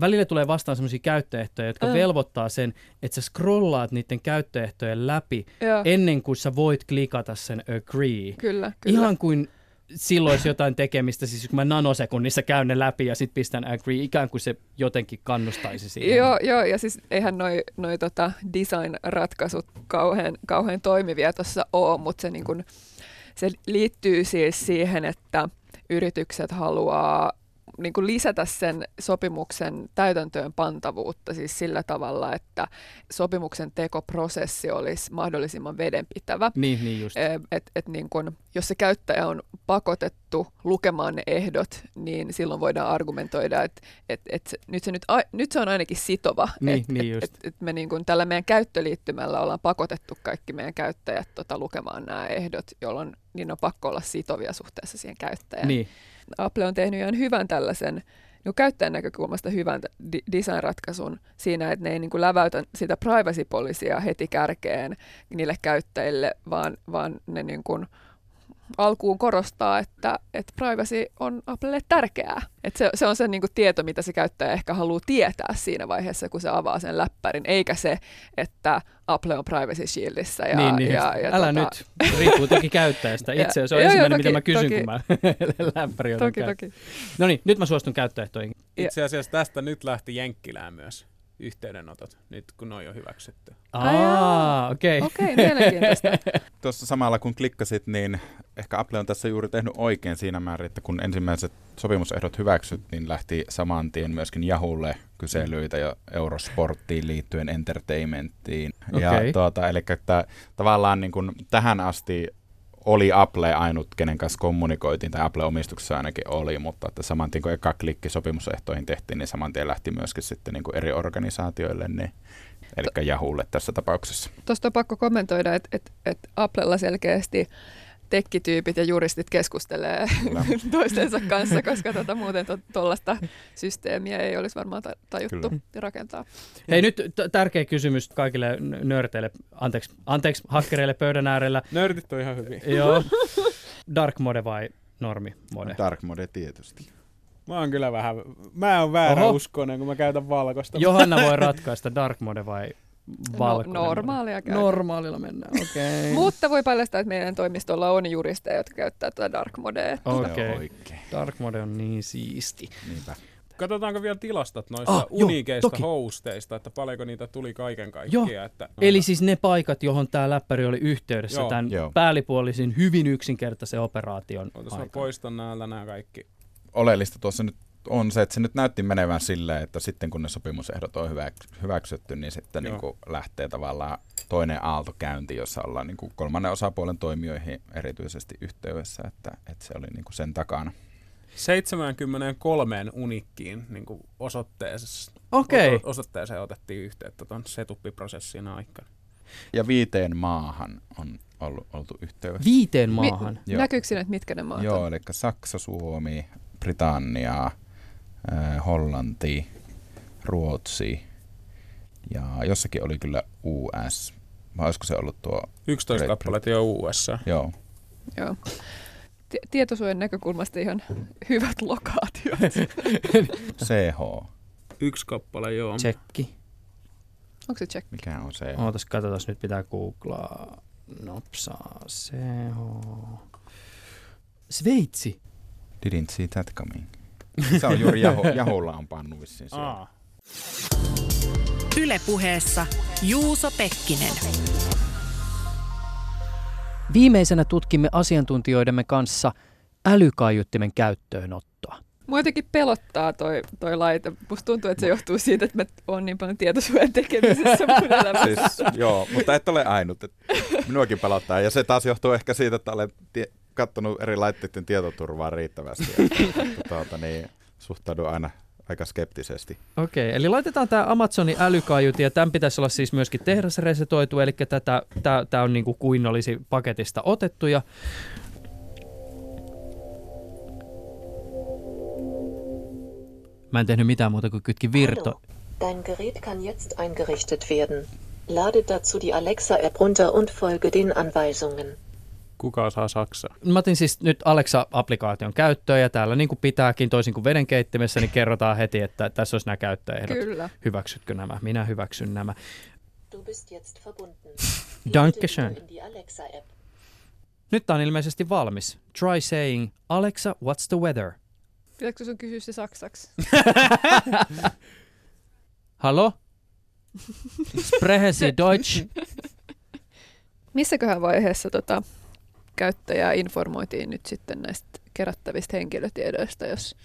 Välillä tulee vastaan sellaisia käyttöehtoja, jotka äh. velvoittaa sen, että sä scrollaat niiden käyttöehtojen läpi Joo. ennen kuin sä voit klikata sen agree. Kyllä, kyllä. Ihan kuin silloin olisi jotain tekemistä, siis kun mä nanosekunnissa käyn ne läpi ja sitten pistän agree, ikään kuin se jotenkin kannustaisi siihen. Joo, joo ja siis eihän noi, noi tota design-ratkaisut kauhean, kauhean toimivia tuossa ole, mutta se, niin kun, se liittyy siis siihen, että yritykset haluaa niin kuin lisätä sen sopimuksen täytäntöön pantavuutta siis sillä tavalla, että sopimuksen tekoprosessi olisi mahdollisimman vedenpitävä. Niin, niin just. Et, et niin kuin, jos se käyttäjä on pakotettu lukemaan ne ehdot, niin silloin voidaan argumentoida, että et, et nyt, se nyt, a, nyt se on ainakin sitova. Niin, että niin et, et, et me niin kuin, tällä meidän käyttöliittymällä ollaan pakotettu kaikki meidän käyttäjät tota, lukemaan nämä ehdot, jolloin niin on pakko olla sitovia suhteessa siihen käyttäjään. Niin. Apple on tehnyt ihan hyvän tällaisen niin käyttäjän näkökulmasta hyvän design-ratkaisun siinä, että ne ei niin kuin läväytä sitä privacy heti kärkeen niille käyttäjille, vaan, vaan ne niin kuin alkuun korostaa, että, että privacy on Applelle tärkeää. Että se, se on se niin kuin tieto, mitä se käyttäjä ehkä haluaa tietää siinä vaiheessa, kun se avaa sen läppärin, eikä se, että Apple on Privacy Shieldissä. Ja, niin, niin, ja, ja, älä tota... nyt, riippuu toki käyttäjästä. Itse se on ensimmäinen, mitä mä kysyn, toki, kun mä läppäri toki, toki. No niin, nyt mä suostun käyttöehtoihin. Itse asiassa tästä nyt lähti Jenkkilään myös. Yhteydenotot, nyt kun ne on jo hyväksytty. Aa, okei. Okay. Okei, mielenkiintoista. Tuossa samalla kun klikkasit, niin ehkä Apple on tässä juuri tehnyt oikein siinä määrin, että kun ensimmäiset sopimusehdot hyväksyt, niin lähti saman tien myöskin Yahoolle kyselyitä ja Eurosporttiin liittyen entertainmenttiin. Ja Okei. tuota, eli että tavallaan niin kuin tähän asti oli Apple ainut, kenen kanssa kommunikoitiin, tai Apple-omistuksessa ainakin oli, mutta että saman tien kun eka klikki sopimusehtoihin tehtiin, niin saman tien lähti myöskin sitten niin kuin eri organisaatioille, niin, eli Yahoolle tässä tapauksessa. Tuosta on pakko kommentoida, että et, et Applella selkeästi tekkityypit ja juristit keskustelee Kyllä. toistensa kanssa, koska tota, muuten tuollaista systeemiä ei olisi varmaan ta- tajuttu Kyllä. rakentaa. Hei nyt t- tärkeä kysymys kaikille nörteille, anteeksi, anteeksi hakkereille pöydän äärellä. Nörtit on ihan hyvin. Joo. Dark mode vai normi mode? Dark mode tietysti. Mä oon kyllä vähän, mä oon väärä Oho. uskonen, kun mä käytän valkoista. Johanna voi ratkaista dark mode vai valkoinen no, normaalia käytetään. Normaalilla mennään, okei. Mutta voi paljastaa, että meidän toimistolla on juristeja, jotka käyttää tätä dark modea. Okei. oikein. Dark mode on niin siisti. Niinpä. Katsotaanko vielä tilastot noista Ah, ah, joo, hosteista, että paljonko niitä tuli kaiken kaikkiaan. Että Eli siis ne paikat, johon tämä läppäri oli yhteydessä Joo. tämän Joo. päällipuolisin hyvin yksinkertaisen operaation Ootas mä aikana. poistan näältä nämä kaikki. Oleellista tuossa nyt on se, että se nyt näytti menevän silleen, että sitten kun ne sopimusehdot on hyväks- hyväksytty, niin sitten Joo. niin kuin lähtee tavallaan toinen aalto käynti, jossa ollaan niin kuin kolmannen osapuolen toimijoihin erityisesti yhteydessä, että, että se oli niin kuin sen takana. 73 unikkiin niin kuin osoitteeseen, Okei. oto- osoitteeseen otettiin yhteyttä tuon setuppiprosessin aikana. Ja viiteen maahan on ollut, oltu yhteydessä. Viiteen maahan. Joo. Näkyykö sinne, että mitkä ne maat Joo, on? eli Saksa, Suomi, Britannia, Hollanti, Ruotsi ja jossakin oli kyllä US. Vai olisiko se ollut tuo 11 Great kappaletta jo USA. Joo. Joo. Ti- tietosuojan näkökulmasta ihan hyvät lokaatiot. CH. Yksi kappale, joo. Tsekki. Onko se check? Mikä on CH? Ootas, katsotaan, nyt pitää googlaa. Nopsaa. CH. Sveitsi. Didn't see that coming. Se on juuri Jaho, Jaholla on pannu vissiin siellä. Ylepuheessa Juuso Pekkinen. Viimeisenä tutkimme asiantuntijoidemme kanssa älykaiuttimen käyttöönottoa. Mua jotenkin pelottaa toi, toi laite. Musta tuntuu, että se johtuu siitä, että mä oon niin paljon tietosuojan tekemisessä mun elämässä. Siis, joo, mutta et ole ainut. Minuakin pelottaa. Ja se taas johtuu ehkä siitä, että olen tie- kattonut eri laitteiden tietoturvaa riittävästi. Että, tuota, niin, suhtaudun aina aika skeptisesti. Okei, eli laitetaan tämä Amazonin älykaiutin, ja tämän pitäisi olla siis myöskin tehdasresetoitu, eli tämä on niin kuin kuin olisi paketista otettu, ja Mä en tehnyt mitään muuta kuin kytkin virto. Hallo. Dein Gerät kann jetzt eingerichtet werden. Lade dazu die Alexa-App runter und folge den Anweisungen. Kuka osaa saksaa? Mä otin siis nyt Alexa-applikaation käyttöön ja täällä niin kuin pitääkin, toisin kuin vedenkeittimessä, niin kerrotaan heti, että tässä olisi nämä käyttöehdot. Kyllä. Hyväksytkö nämä? Minä hyväksyn nämä. Du bist jetzt verbunden. Dankeschön. Nyt tää on ilmeisesti valmis. Try saying, Alexa, what's the weather? Pitääkö sun kysyä se saksaksi? Hallo? Sprechen Sie Deutsch? Missäköhän vaiheessa tota, käyttäjää informoitiin nyt sitten näistä kerättävistä henkilötiedoista, jos,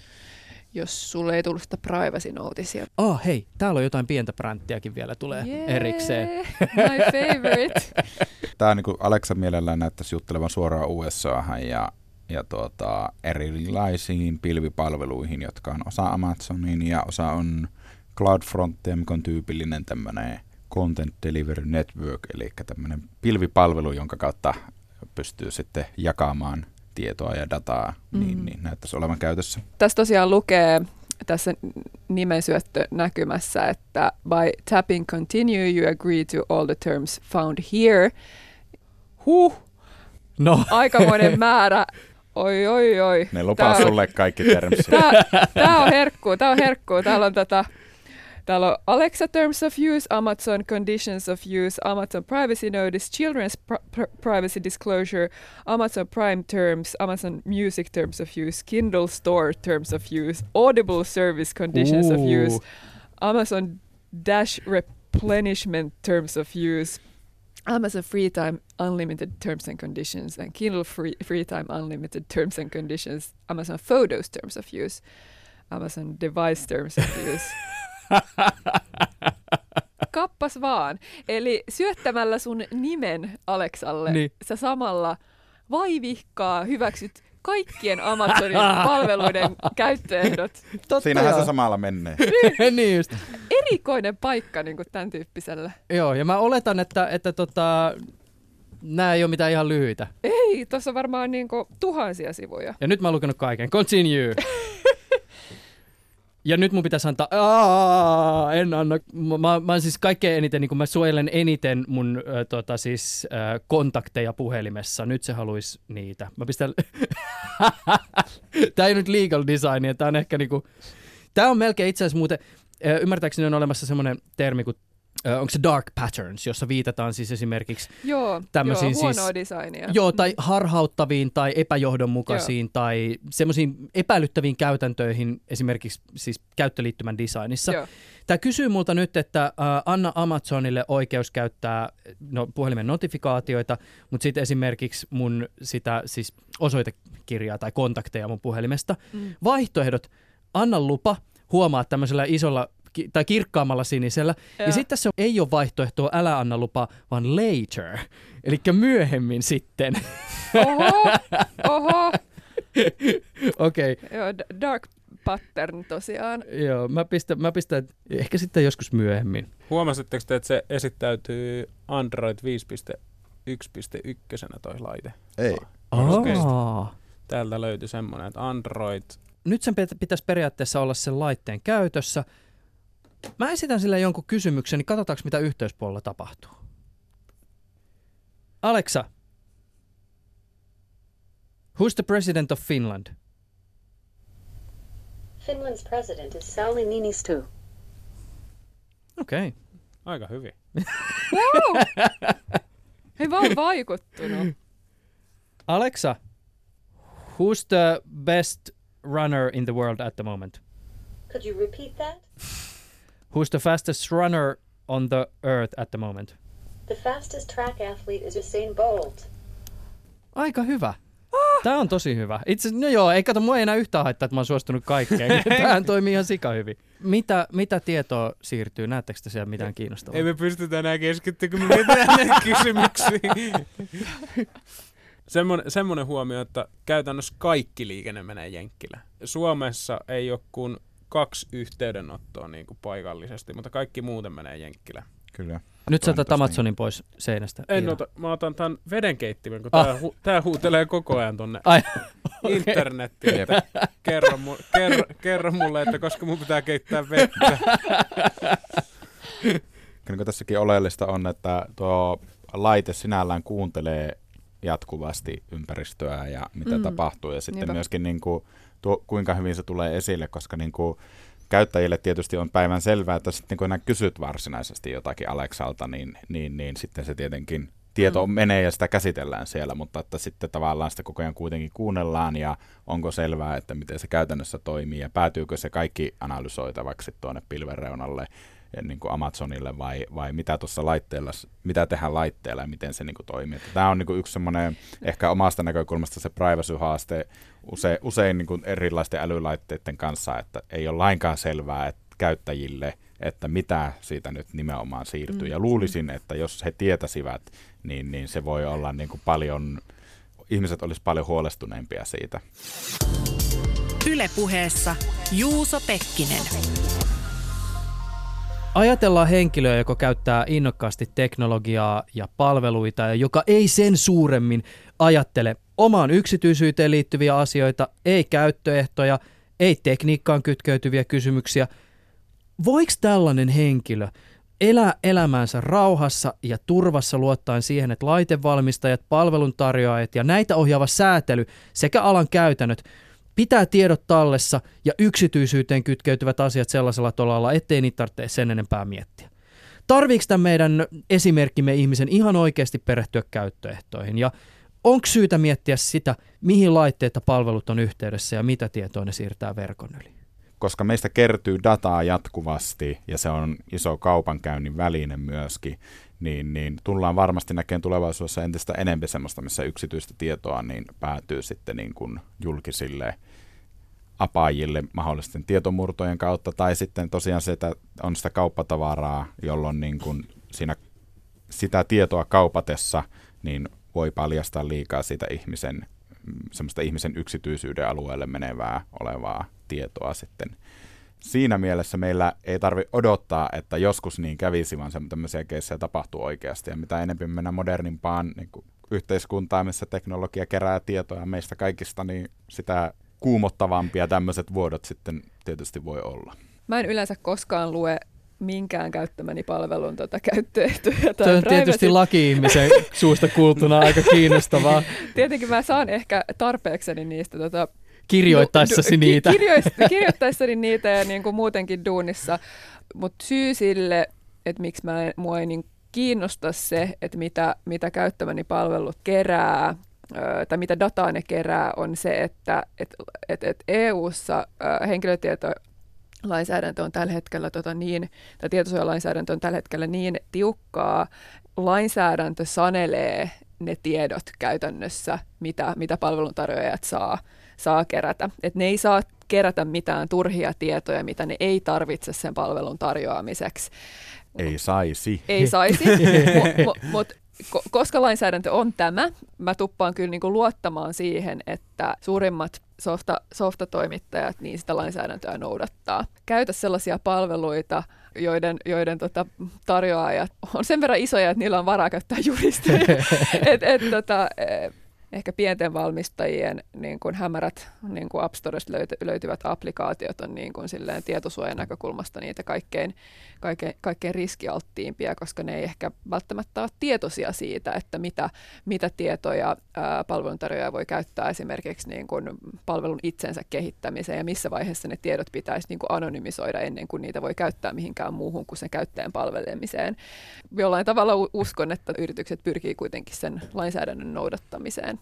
jos sulle ei tullut sitä privacy notisia? Ah, hei, täällä on jotain pientä bränttiäkin vielä tulee erikseen. My favorite. Tämä niin Alexa mielellään näyttäisi juttelevan suoraan USAhan ja, ja tuota, erilaisiin pilvipalveluihin, jotka on osa Amazonin ja osa on CloudFrontia, mikä on tyypillinen tämmöinen Content Delivery Network, eli tämmöinen pilvipalvelu, jonka kautta pystyy sitten jakamaan tietoa ja dataa, mm. niin, niin näyttäisi olevan käytössä. Tässä tosiaan lukee tässä nimensyöttö näkymässä, että by tapping continue you agree to all the terms found here. Huh, No, aikamoinen määrä. Oi, oi, oi. Ne lupaa Tää- sulle kaikki termsit. Tää, tää on herkkuu, tää on herkkuu. Täällä on tätä, täällä on Alexa Terms of Use, Amazon Conditions of Use, Amazon Privacy Notice, Children's pr- pr- Privacy Disclosure, Amazon Prime Terms, Amazon Music Terms of Use, Kindle Store Terms of Use, Audible Service Conditions of Use, Amazon Dash replenishment terms of use, Amazon free time unlimited terms and conditions, and Kindle free, free time unlimited terms and conditions, Amazon photos terms of use, Amazon device terms of use. Kappas vaan. Eli syöttämällä sun nimen Aleksalle, Niin. sä samalla vaivihkaa hyväksyt kaikkien Amazonin palveluiden käyttöehdot. Totta Siinähän joo. se samalla menee. niin just. Erikoinen paikka niin kuin tämän tyyppiselle. Joo, ja mä oletan, että, että tota, nämä ei ole mitään ihan lyhyitä. Ei, tuossa on varmaan niin kuin tuhansia sivuja. Ja nyt mä oon lukenut kaiken. Continue. Ja nyt mun pitäisi antaa, Aa, en anna, mä, mä, siis kaikkein eniten, niin kun mä suojelen eniten mun ö, tota, siis, ö, kontakteja puhelimessa. Nyt se haluaisi niitä. Mä pistän, tää ei nyt legal design, tää on ehkä niinku, tää on melkein itse asiassa muuten, ymmärtääkseni on olemassa semmoinen termi kuin, onko se dark patterns, jossa viitataan siis esimerkiksi Joo, Tämmöisiin joo huonoa siis- designia. Joo, tai harhauttaviin tai epäjohdonmukaisiin tai semmoisiin epäilyttäviin käytäntöihin esimerkiksi siis käyttöliittymän designissa. Joo. Tämä kysyy multa nyt, että äh, anna Amazonille oikeus käyttää no, puhelimen notifikaatioita, mutta sitten esimerkiksi mun sitä siis osoitekirjaa tai kontakteja mun puhelimesta. Mm. Vaihtoehdot, anna lupa, huomaa tämmöisellä isolla ki- tai kirkkaammalla sinisellä. Ja, ja sitten tässä ei ole vaihtoehtoa älä anna lupa, vaan later, eli myöhemmin sitten. Oho, oho. Okei, okay, Joo, dark pattern tosiaan. joo, mä pistän, mä pistän ehkä sitten joskus myöhemmin. Huomasitteko te, että se esittäytyy Android 5.1.1 toi laite? Ei. Okei. Aa. Täältä löytyi semmoinen, että Android Nyt sen pitä- pitäisi periaatteessa olla sen laitteen käytössä. Mä esitän sille jonkun kysymyksen, niin katsotaanko mitä yhteyspuolella tapahtuu. Alexa, who's the president of Finland? Finland's president is Sauli Niinisto. Okei. Okay. aika hyvin. Wow! Hei, oon vaikuttunut. Alexa, who's the best runner in the world at the moment? Could you repeat that? Who's the fastest runner on the earth at the moment? The fastest track athlete is Usain Bolt. Aika hyvä. Tämä on tosi hyvä. Itse no joo, ei kato, mua ei enää yhtään haittaa, että mä oon suostunut kaikkeen. Tämähän toimii ihan sika hyvin. Mitä, mitä tietoa siirtyy? Näettekö te siellä mitään kiinnostavaa? Ei me pystytä enää keskittymään, kun me mietitään näitä kysymyksiä. Semmoinen, semmoinen huomio, että käytännössä kaikki liikenne menee Jenkkilä. Suomessa ei ole kuin kaksi yhteydenottoa niin kuin paikallisesti, mutta kaikki muuten menee Jenkkilä. Kyllä. Nyt sä otat Amazonin pois seinästä. En ota, mä otan tämän vedenkeittimen, kun Ah. tää, hu, tää huutelee koko ajan tonne Ai, okei. internettiin. Jep. Kerro, mu, kerro, kerro mulle, että koska mun pitää keittää vettä. Kyllä niin tässäkin oleellista on, että tuo laite sinällään kuuntelee jatkuvasti ympäristöä ja mitä mm. tapahtuu. Ja sitten Niinpä. myöskin niin kuin, tuo, kuinka hyvin se tulee esille, koska niin kuin, käyttäjille tietysti on päivän selvää, että sitten kun enää kysyt varsinaisesti jotakin Aleksalta, niin, niin, niin sitten se tietenkin tieto Mm. menee ja sitä käsitellään siellä, mutta että sitten tavallaan sitä koko ajan kuitenkin kuunnellaan ja onko selvää, että miten se käytännössä toimii ja päätyykö se kaikki analysoitavaksi tuonne pilven reunalle ja niin kuin Amazonille vai, vai mitä tuossa laitteella, mitä tehdään laitteella ja miten se niin kuin toimii. Että Tämä on niin kuin yksi semmoinen ehkä omasta näkökulmasta se privacy-haaste usein, usein niin kuin erilaisten älylaitteiden kanssa, että ei ole lainkaan selvää että käyttäjille, että mitä siitä nyt nimenomaan siirtyy. Mm. Ja luulisin, että jos he tietäisivät, niin, niin se voi olla niin kuin paljon, ihmiset olisi paljon huolestuneempia siitä. Ylepuheessa Juuso Pekkinen. Ajatellaan henkilöä, joka käyttää innokkaasti teknologiaa ja palveluita ja joka ei sen suuremmin ajattele omaan yksityisyyteen liittyviä asioita, ei käyttöehtoja, ei tekniikkaan kytkeytyviä kysymyksiä. Voiko tällainen henkilö elää elämäänsä rauhassa ja turvassa luottaen siihen, että laitevalmistajat, palveluntarjoajat ja näitä ohjaava säätely sekä alan käytännöt pitää tiedot tallessa ja yksityisyyteen kytkeytyvät asiat sellaisella tolalla, ettei niitä tarvitse sen enempää miettiä. Tarviiko tämän meidän esimerkkimme ihmisen ihan oikeasti perehtyä käyttöehtoihin ja onko syytä miettiä sitä, mihin laitteet ja palvelut on yhteydessä ja mitä tietoa ne siirtää verkon yli? koska meistä kertyy dataa jatkuvasti ja se on iso kaupankäynnin väline myöskin, niin, niin tullaan varmasti näkemään tulevaisuudessa entistä enemmän semmoista, missä yksityistä tietoa niin päätyy sitten niin kuin julkisille apajille mahdollisten tietomurtojen kautta, tai sitten tosiaan se, että on sitä kauppatavaraa, jolloin niin kuin siinä sitä tietoa kaupatessa niin voi paljastaa liikaa siitä ihmisen, semmoista ihmisen yksityisyyden alueelle menevää olevaa tietoa sitten. Siinä mielessä meillä ei tarvi odottaa, että joskus niin kävisi, vaan tämmöisiä keissejä tapahtuu oikeasti. Ja mitä enemmän mennään modernimpaan niin yhteiskuntaan, missä teknologia kerää tietoa meistä kaikista, niin sitä kuumottavampia tämmöiset vuodot sitten tietysti voi olla. Mä en yleensä koskaan lue minkään käyttämäni palvelun tota, käyttöehtoja. Se on tietysti laki-ihmisen suusta kuultuna aika kiinnostavaa. Tietenkin mä saan ehkä tarpeekseni niistä tota, Kirjoittaessasi du, niitä. Kirjoist, kirjoittaessani niitä ja niin kuin muutenkin duunissa. Mutta syy sille, että miksi mä en, mua ei niin kiinnosta se, että mitä, mitä käyttämäni palvelut kerää tai mitä dataa ne kerää, on se, että et, et, et EU-ssa henkilötieto lainsäädäntö on tällä hetkellä tota niin, tai tietosuojalainsäädäntö on tällä hetkellä niin tiukkaa, lainsäädäntö sanelee ne tiedot käytännössä, mitä, mitä palveluntarjoajat saa, saa kerätä. Et ne ei saa kerätä mitään turhia tietoja, mitä ne ei tarvitse sen palvelun tarjoamiseksi. Ei saisi. Ei saisi, mutta mut, koska lainsäädäntö on tämä, mä tuppaan kyllä niin kuin luottamaan siihen, että suurimmat softa, softatoimittajat niin sitä lainsäädäntöä noudattaa. Käytä sellaisia palveluita, joiden, joiden tota, tarjoajat on sen verran isoja, että niillä on varaa käyttää juristeja. et, et, tota, ehkä pienten valmistajien niin kuin hämärät niin kuin App Storesta löyty, löytyvät applikaatiot on niin kuin silleen tietosuojan näkökulmasta niitä kaikkein, kaikkein, kaikkein riskialttiimpia, koska ne ei ehkä välttämättä ole tietoisia siitä, että mitä, mitä tietoja ää, palveluntarjoaja voi käyttää esimerkiksi niin kuin palvelun itsensä kehittämiseen ja missä vaiheessa ne tiedot pitäisi niin kuin anonymisoida ennen kuin niitä voi käyttää mihinkään muuhun kuin sen käyttäjän palvelemiseen. Jollain tavalla uskon, että yritykset pyrkii kuitenkin sen lainsäädännön noudattamiseen.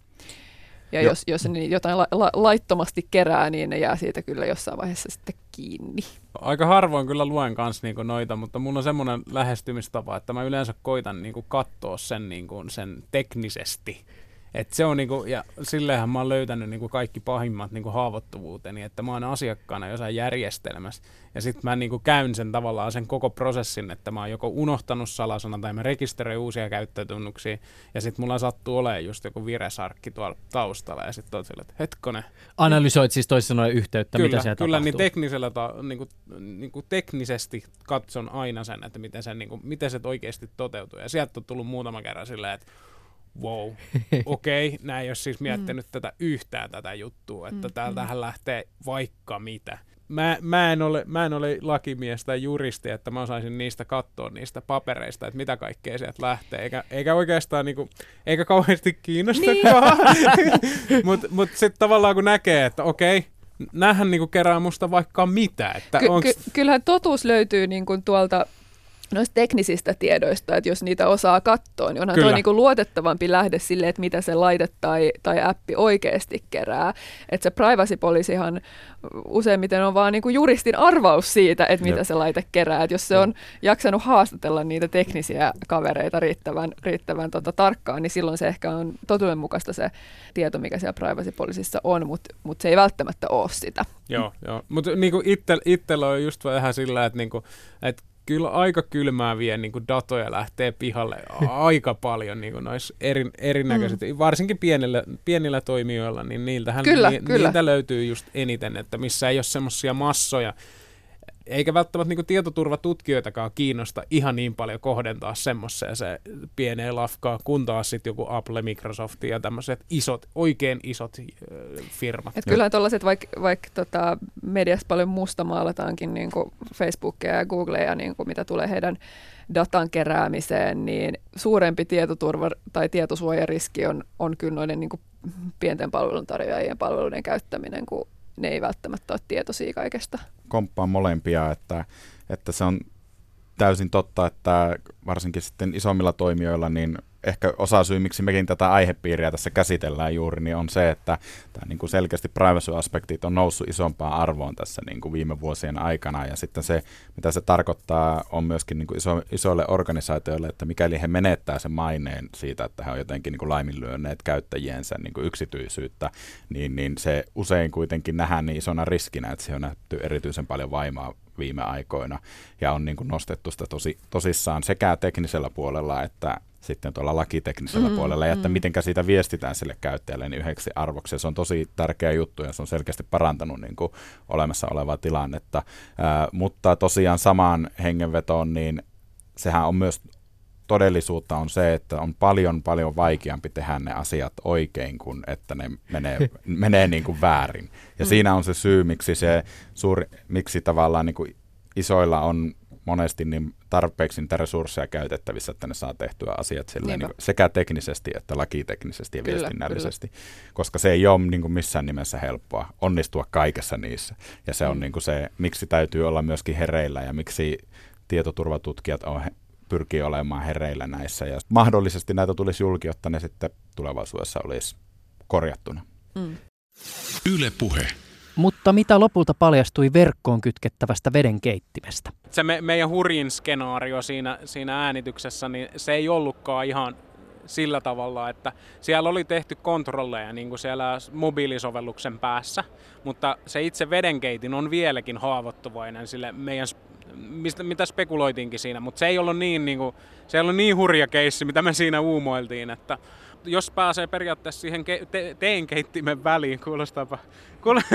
Ja jos, jos ne jotain la, la, laittomasti kerää, niin ne jää siitä kyllä jossain vaiheessa sitten kiinni. Aika harvoin kyllä luen kanssa niinku noita, mutta mulla on semmoinen lähestymistapa, että mä yleensä koitan niinku katsoa sen, niinku, sen teknisesti et se on niinku, ja silleenhän mä oon löytänyt niinku kaikki pahimmat niinku haavoittuvuuteni, että mä oon asiakkaana jossain järjestelmässä. Ja sitten mä niinku käyn sen tavallaan sen koko prosessin, että mä oon joko unohtanut salasana tai mä rekisteröin uusia käyttötunnuksia. Ja sitten mulla sattuu olemaan just joku viresarkki tuolla taustalla. Ja sitten sille, että hetkonen. Analysoit siis toisin sanoen yhteyttä, kyllä, mitä siellä Kyllä, tapahtuu. niin, teknisellä ta, niinku, niinku teknisesti katson aina sen, että miten se, niinku, miten se oikeasti toteutuu. Ja sieltä on tullut muutama kerran silleen, että wow, okei, okay, näin ole siis miettinyt mm. tätä yhtään tätä juttua, että mm, täältähän mm. lähtee vaikka mitä. Mä, mä, en ole, mä en ole lakimies tai juristi, että mä osaisin niistä katsoa niistä papereista, että mitä kaikkea sieltä lähtee, eikä, eikä oikeastaan niinku, eikä kauheasti kiinnostakaan. Niin. Mutta mut sitten tavallaan kun näkee, että okei, okay, näähän niinku kerää musta vaikka mitä. Että ky- onks... ky- kyllähän totuus löytyy niinku tuolta noista teknisistä tiedoista, että jos niitä osaa katsoa, niin onhan Kyllä. tuo niinku luotettavampi lähde sille, että mitä se laite tai, tai appi oikeasti kerää. Että se privacy policyhan useimmiten on vaan niinku juristin arvaus siitä, että mitä Jep. se laite kerää. Et jos se on jaksanut haastatella niitä teknisiä kavereita riittävän, riittävän tota, tarkkaan, niin silloin se ehkä on totuudenmukaista se tieto, mikä siellä privacy policyssa on, mutta mut se ei välttämättä ole sitä. Joo, joo. mutta niinku itse, itsellä on just vähän sillä, että niinku, et kyllä aika kylmää vie niin kuin datoja lähtee pihalle aika paljon niin kuin noissa eri, erinäköiset, mm. varsinkin pienillä, pienillä toimijoilla, niin niiltähän kyllä, ni, kyllä. niiltä löytyy just eniten, että missä ei ole semmoisia massoja, eikä välttämättä niin tietoturvatutkijoitakaan kiinnosta ihan niin paljon kohdentaa semmoiseen se pieneen lafkaa, kun taas sitten joku Apple, Microsoft ja tämmöiset isot, oikein isot firmat. Et kyllähän tuollaiset, vaikka vaik, tota, mediassa paljon musta maalataankin niin Facebookia ja Googlea, niin mitä tulee heidän datan keräämiseen, niin suurempi tietoturva tai tietosuojariski on, on kyllä noiden niin pienten palveluntarjoajien palveluiden käyttäminen kuin ne ei välttämättä ole tietoisia kaikesta. Komppaan molempia, että, että se on täysin totta, että varsinkin sitten isommilla toimijoilla, niin ehkä osa syy, miksi mekin tätä aihepiiriä tässä käsitellään juuri, niin on se, että tämä niin kuin selkeästi privacy-aspektit on noussut isompaan arvoon tässä niin kuin viime vuosien aikana. Ja sitten se, mitä se tarkoittaa, on myöskin niin kuin iso, isoille organisaatioille, että mikäli he menettää sen maineen siitä, että he on jotenkin niin kuin laiminlyönneet käyttäjiensä niin kuin yksityisyyttä, niin, niin se usein kuitenkin nähdään niin isona riskinä, että se on nähty erityisen paljon vaimaa viime aikoina ja on niin kuin nostettu sitä tosi, tosissaan sekä teknisellä puolella että sitten tuolla lakiteknisellä mm, puolella ja että mm. miten siitä viestitään sille käyttäjälle niin yhdeksi arvoksi. Se on tosi tärkeä juttu ja se on selkeästi parantanut niin kuin olemassa olevaa tilannetta. Ää, mutta tosiaan samaan hengenvetoon, niin sehän on myös todellisuutta on se, että on paljon paljon vaikeampi tehdä ne asiat oikein kuin että ne menee, menee niin kuin väärin. Ja mm. siinä on se syy, miksi, se suuri, miksi tavallaan niin kuin isoilla on monesti niin tarpeeksi niitä resursseja käytettävissä, että ne saa tehtyä asiat silleen, niin sekä teknisesti että lakiteknisesti ja kyllä, viestinnällisesti, kyllä. koska se ei ole niin kuin missään nimessä helppoa onnistua kaikessa niissä. Ja se on mm. niin kuin se, miksi täytyy olla myöskin hereillä ja miksi tietoturvatutkijat on pyrkii olemaan hereillä näissä ja mahdollisesti näitä tulisi julki, jotta ne sitten tulevaisuudessa olisi korjattuna. Mm. Yle puhe. Mutta mitä lopulta paljastui verkkoon kytkettävästä vedenkeittimestä? Se me, meidän hurjin skenaario siinä, siinä äänityksessä, niin se ei ollutkaan ihan sillä tavalla, että siellä oli tehty kontrolleja niin kuin siellä mobiilisovelluksen päässä, mutta se itse vedenkeitin on vieläkin haavoittuvainen sille meidän mistä, mitä spekuloitiinkin siinä, mutta se ei ollut niin, niin kuin, se ei ollut niin hurja keissi, mitä me siinä uumoiltiin, että jos pääsee periaatteessa siihen ke- te- teenkeittimen väliin, kuulostaapa... Kuul-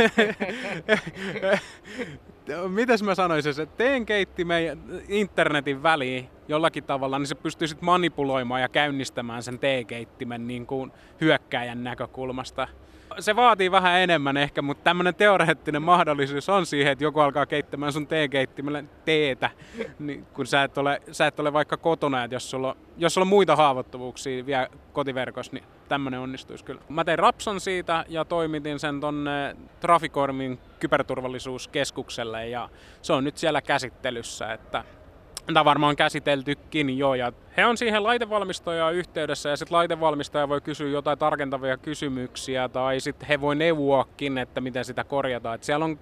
Mitäs mä sanoisin, että teenkeittimen internetin väliin jollakin tavalla, niin se pystyy sitten manipuloimaan ja käynnistämään sen teekeittimen niin kuin hyökkäjän näkökulmasta se vaatii vähän enemmän ehkä, mutta tämmöinen teoreettinen mahdollisuus on siihen, että joku alkaa keittämään sun teekeittimellä teetä, niin kun sä et, ole, sä et ole vaikka kotona, että jos sulla, jos sulla on muita haavoittuvuuksia vielä kotiverkossa, niin tämmöinen onnistuisi kyllä. Mä tein rapson siitä ja toimitin sen tonne Traficormin kyberturvallisuuskeskukselle ja se on nyt siellä käsittelyssä, että Tämä varmaan käsiteltykin jo. Ja he on siihen laitevalmistajaan yhteydessä ja sitten laitevalmistaja voi kysyä jotain tarkentavia kysymyksiä tai sitten he voi neuvoakin, että miten sitä korjataan. Et siellä on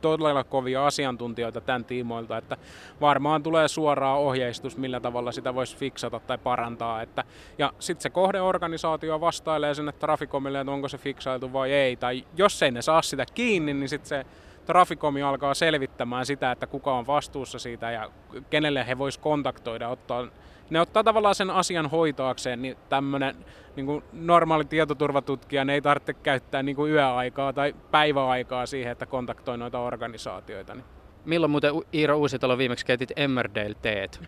todella kovia asiantuntijoita tämän tiimoilta, että varmaan tulee suoraa ohjeistus, millä tavalla sitä voisi fiksata tai parantaa. Että, ja sitten se kohdeorganisaatio vastailee sinne Traficomille, että onko se fiksailtu vai ei. Tai jos ei ne saa sitä kiinni, niin sitten se Traficomi alkaa selvittämään sitä, että kuka on vastuussa siitä ja kenelle he vois kontaktoida, ottaa ne ottaa tavallaan sen asian hoitoakseen, niin tämmöinen niin normaali tietoturvatutkija ne ei tarvitse käyttää niin kuin yöaikaa tai päiväaikaa siihen, että kontaktoi noita organisaatioita. Niin. Milloin muuten Iiro Uusitalo viimeksi keitit Emmerdale-teet?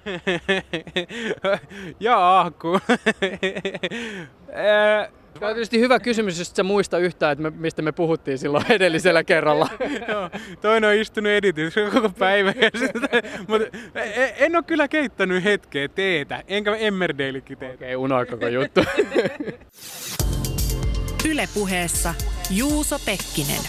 Jaa, kun... Tämä on tietysti hyvä kysymys, jos sä muista yhtään, että me, mistä me puhuttiin silloin edellisellä kerralla. Joo, toinen on istunut editissä koko päivä. Mutta e, en ole kyllä keittänyt hetkeä teetä, enkä Emmerdalekin teetä. Okei, okay, unoa koko juttu. Ylepuheessa Juuso Pekkinen.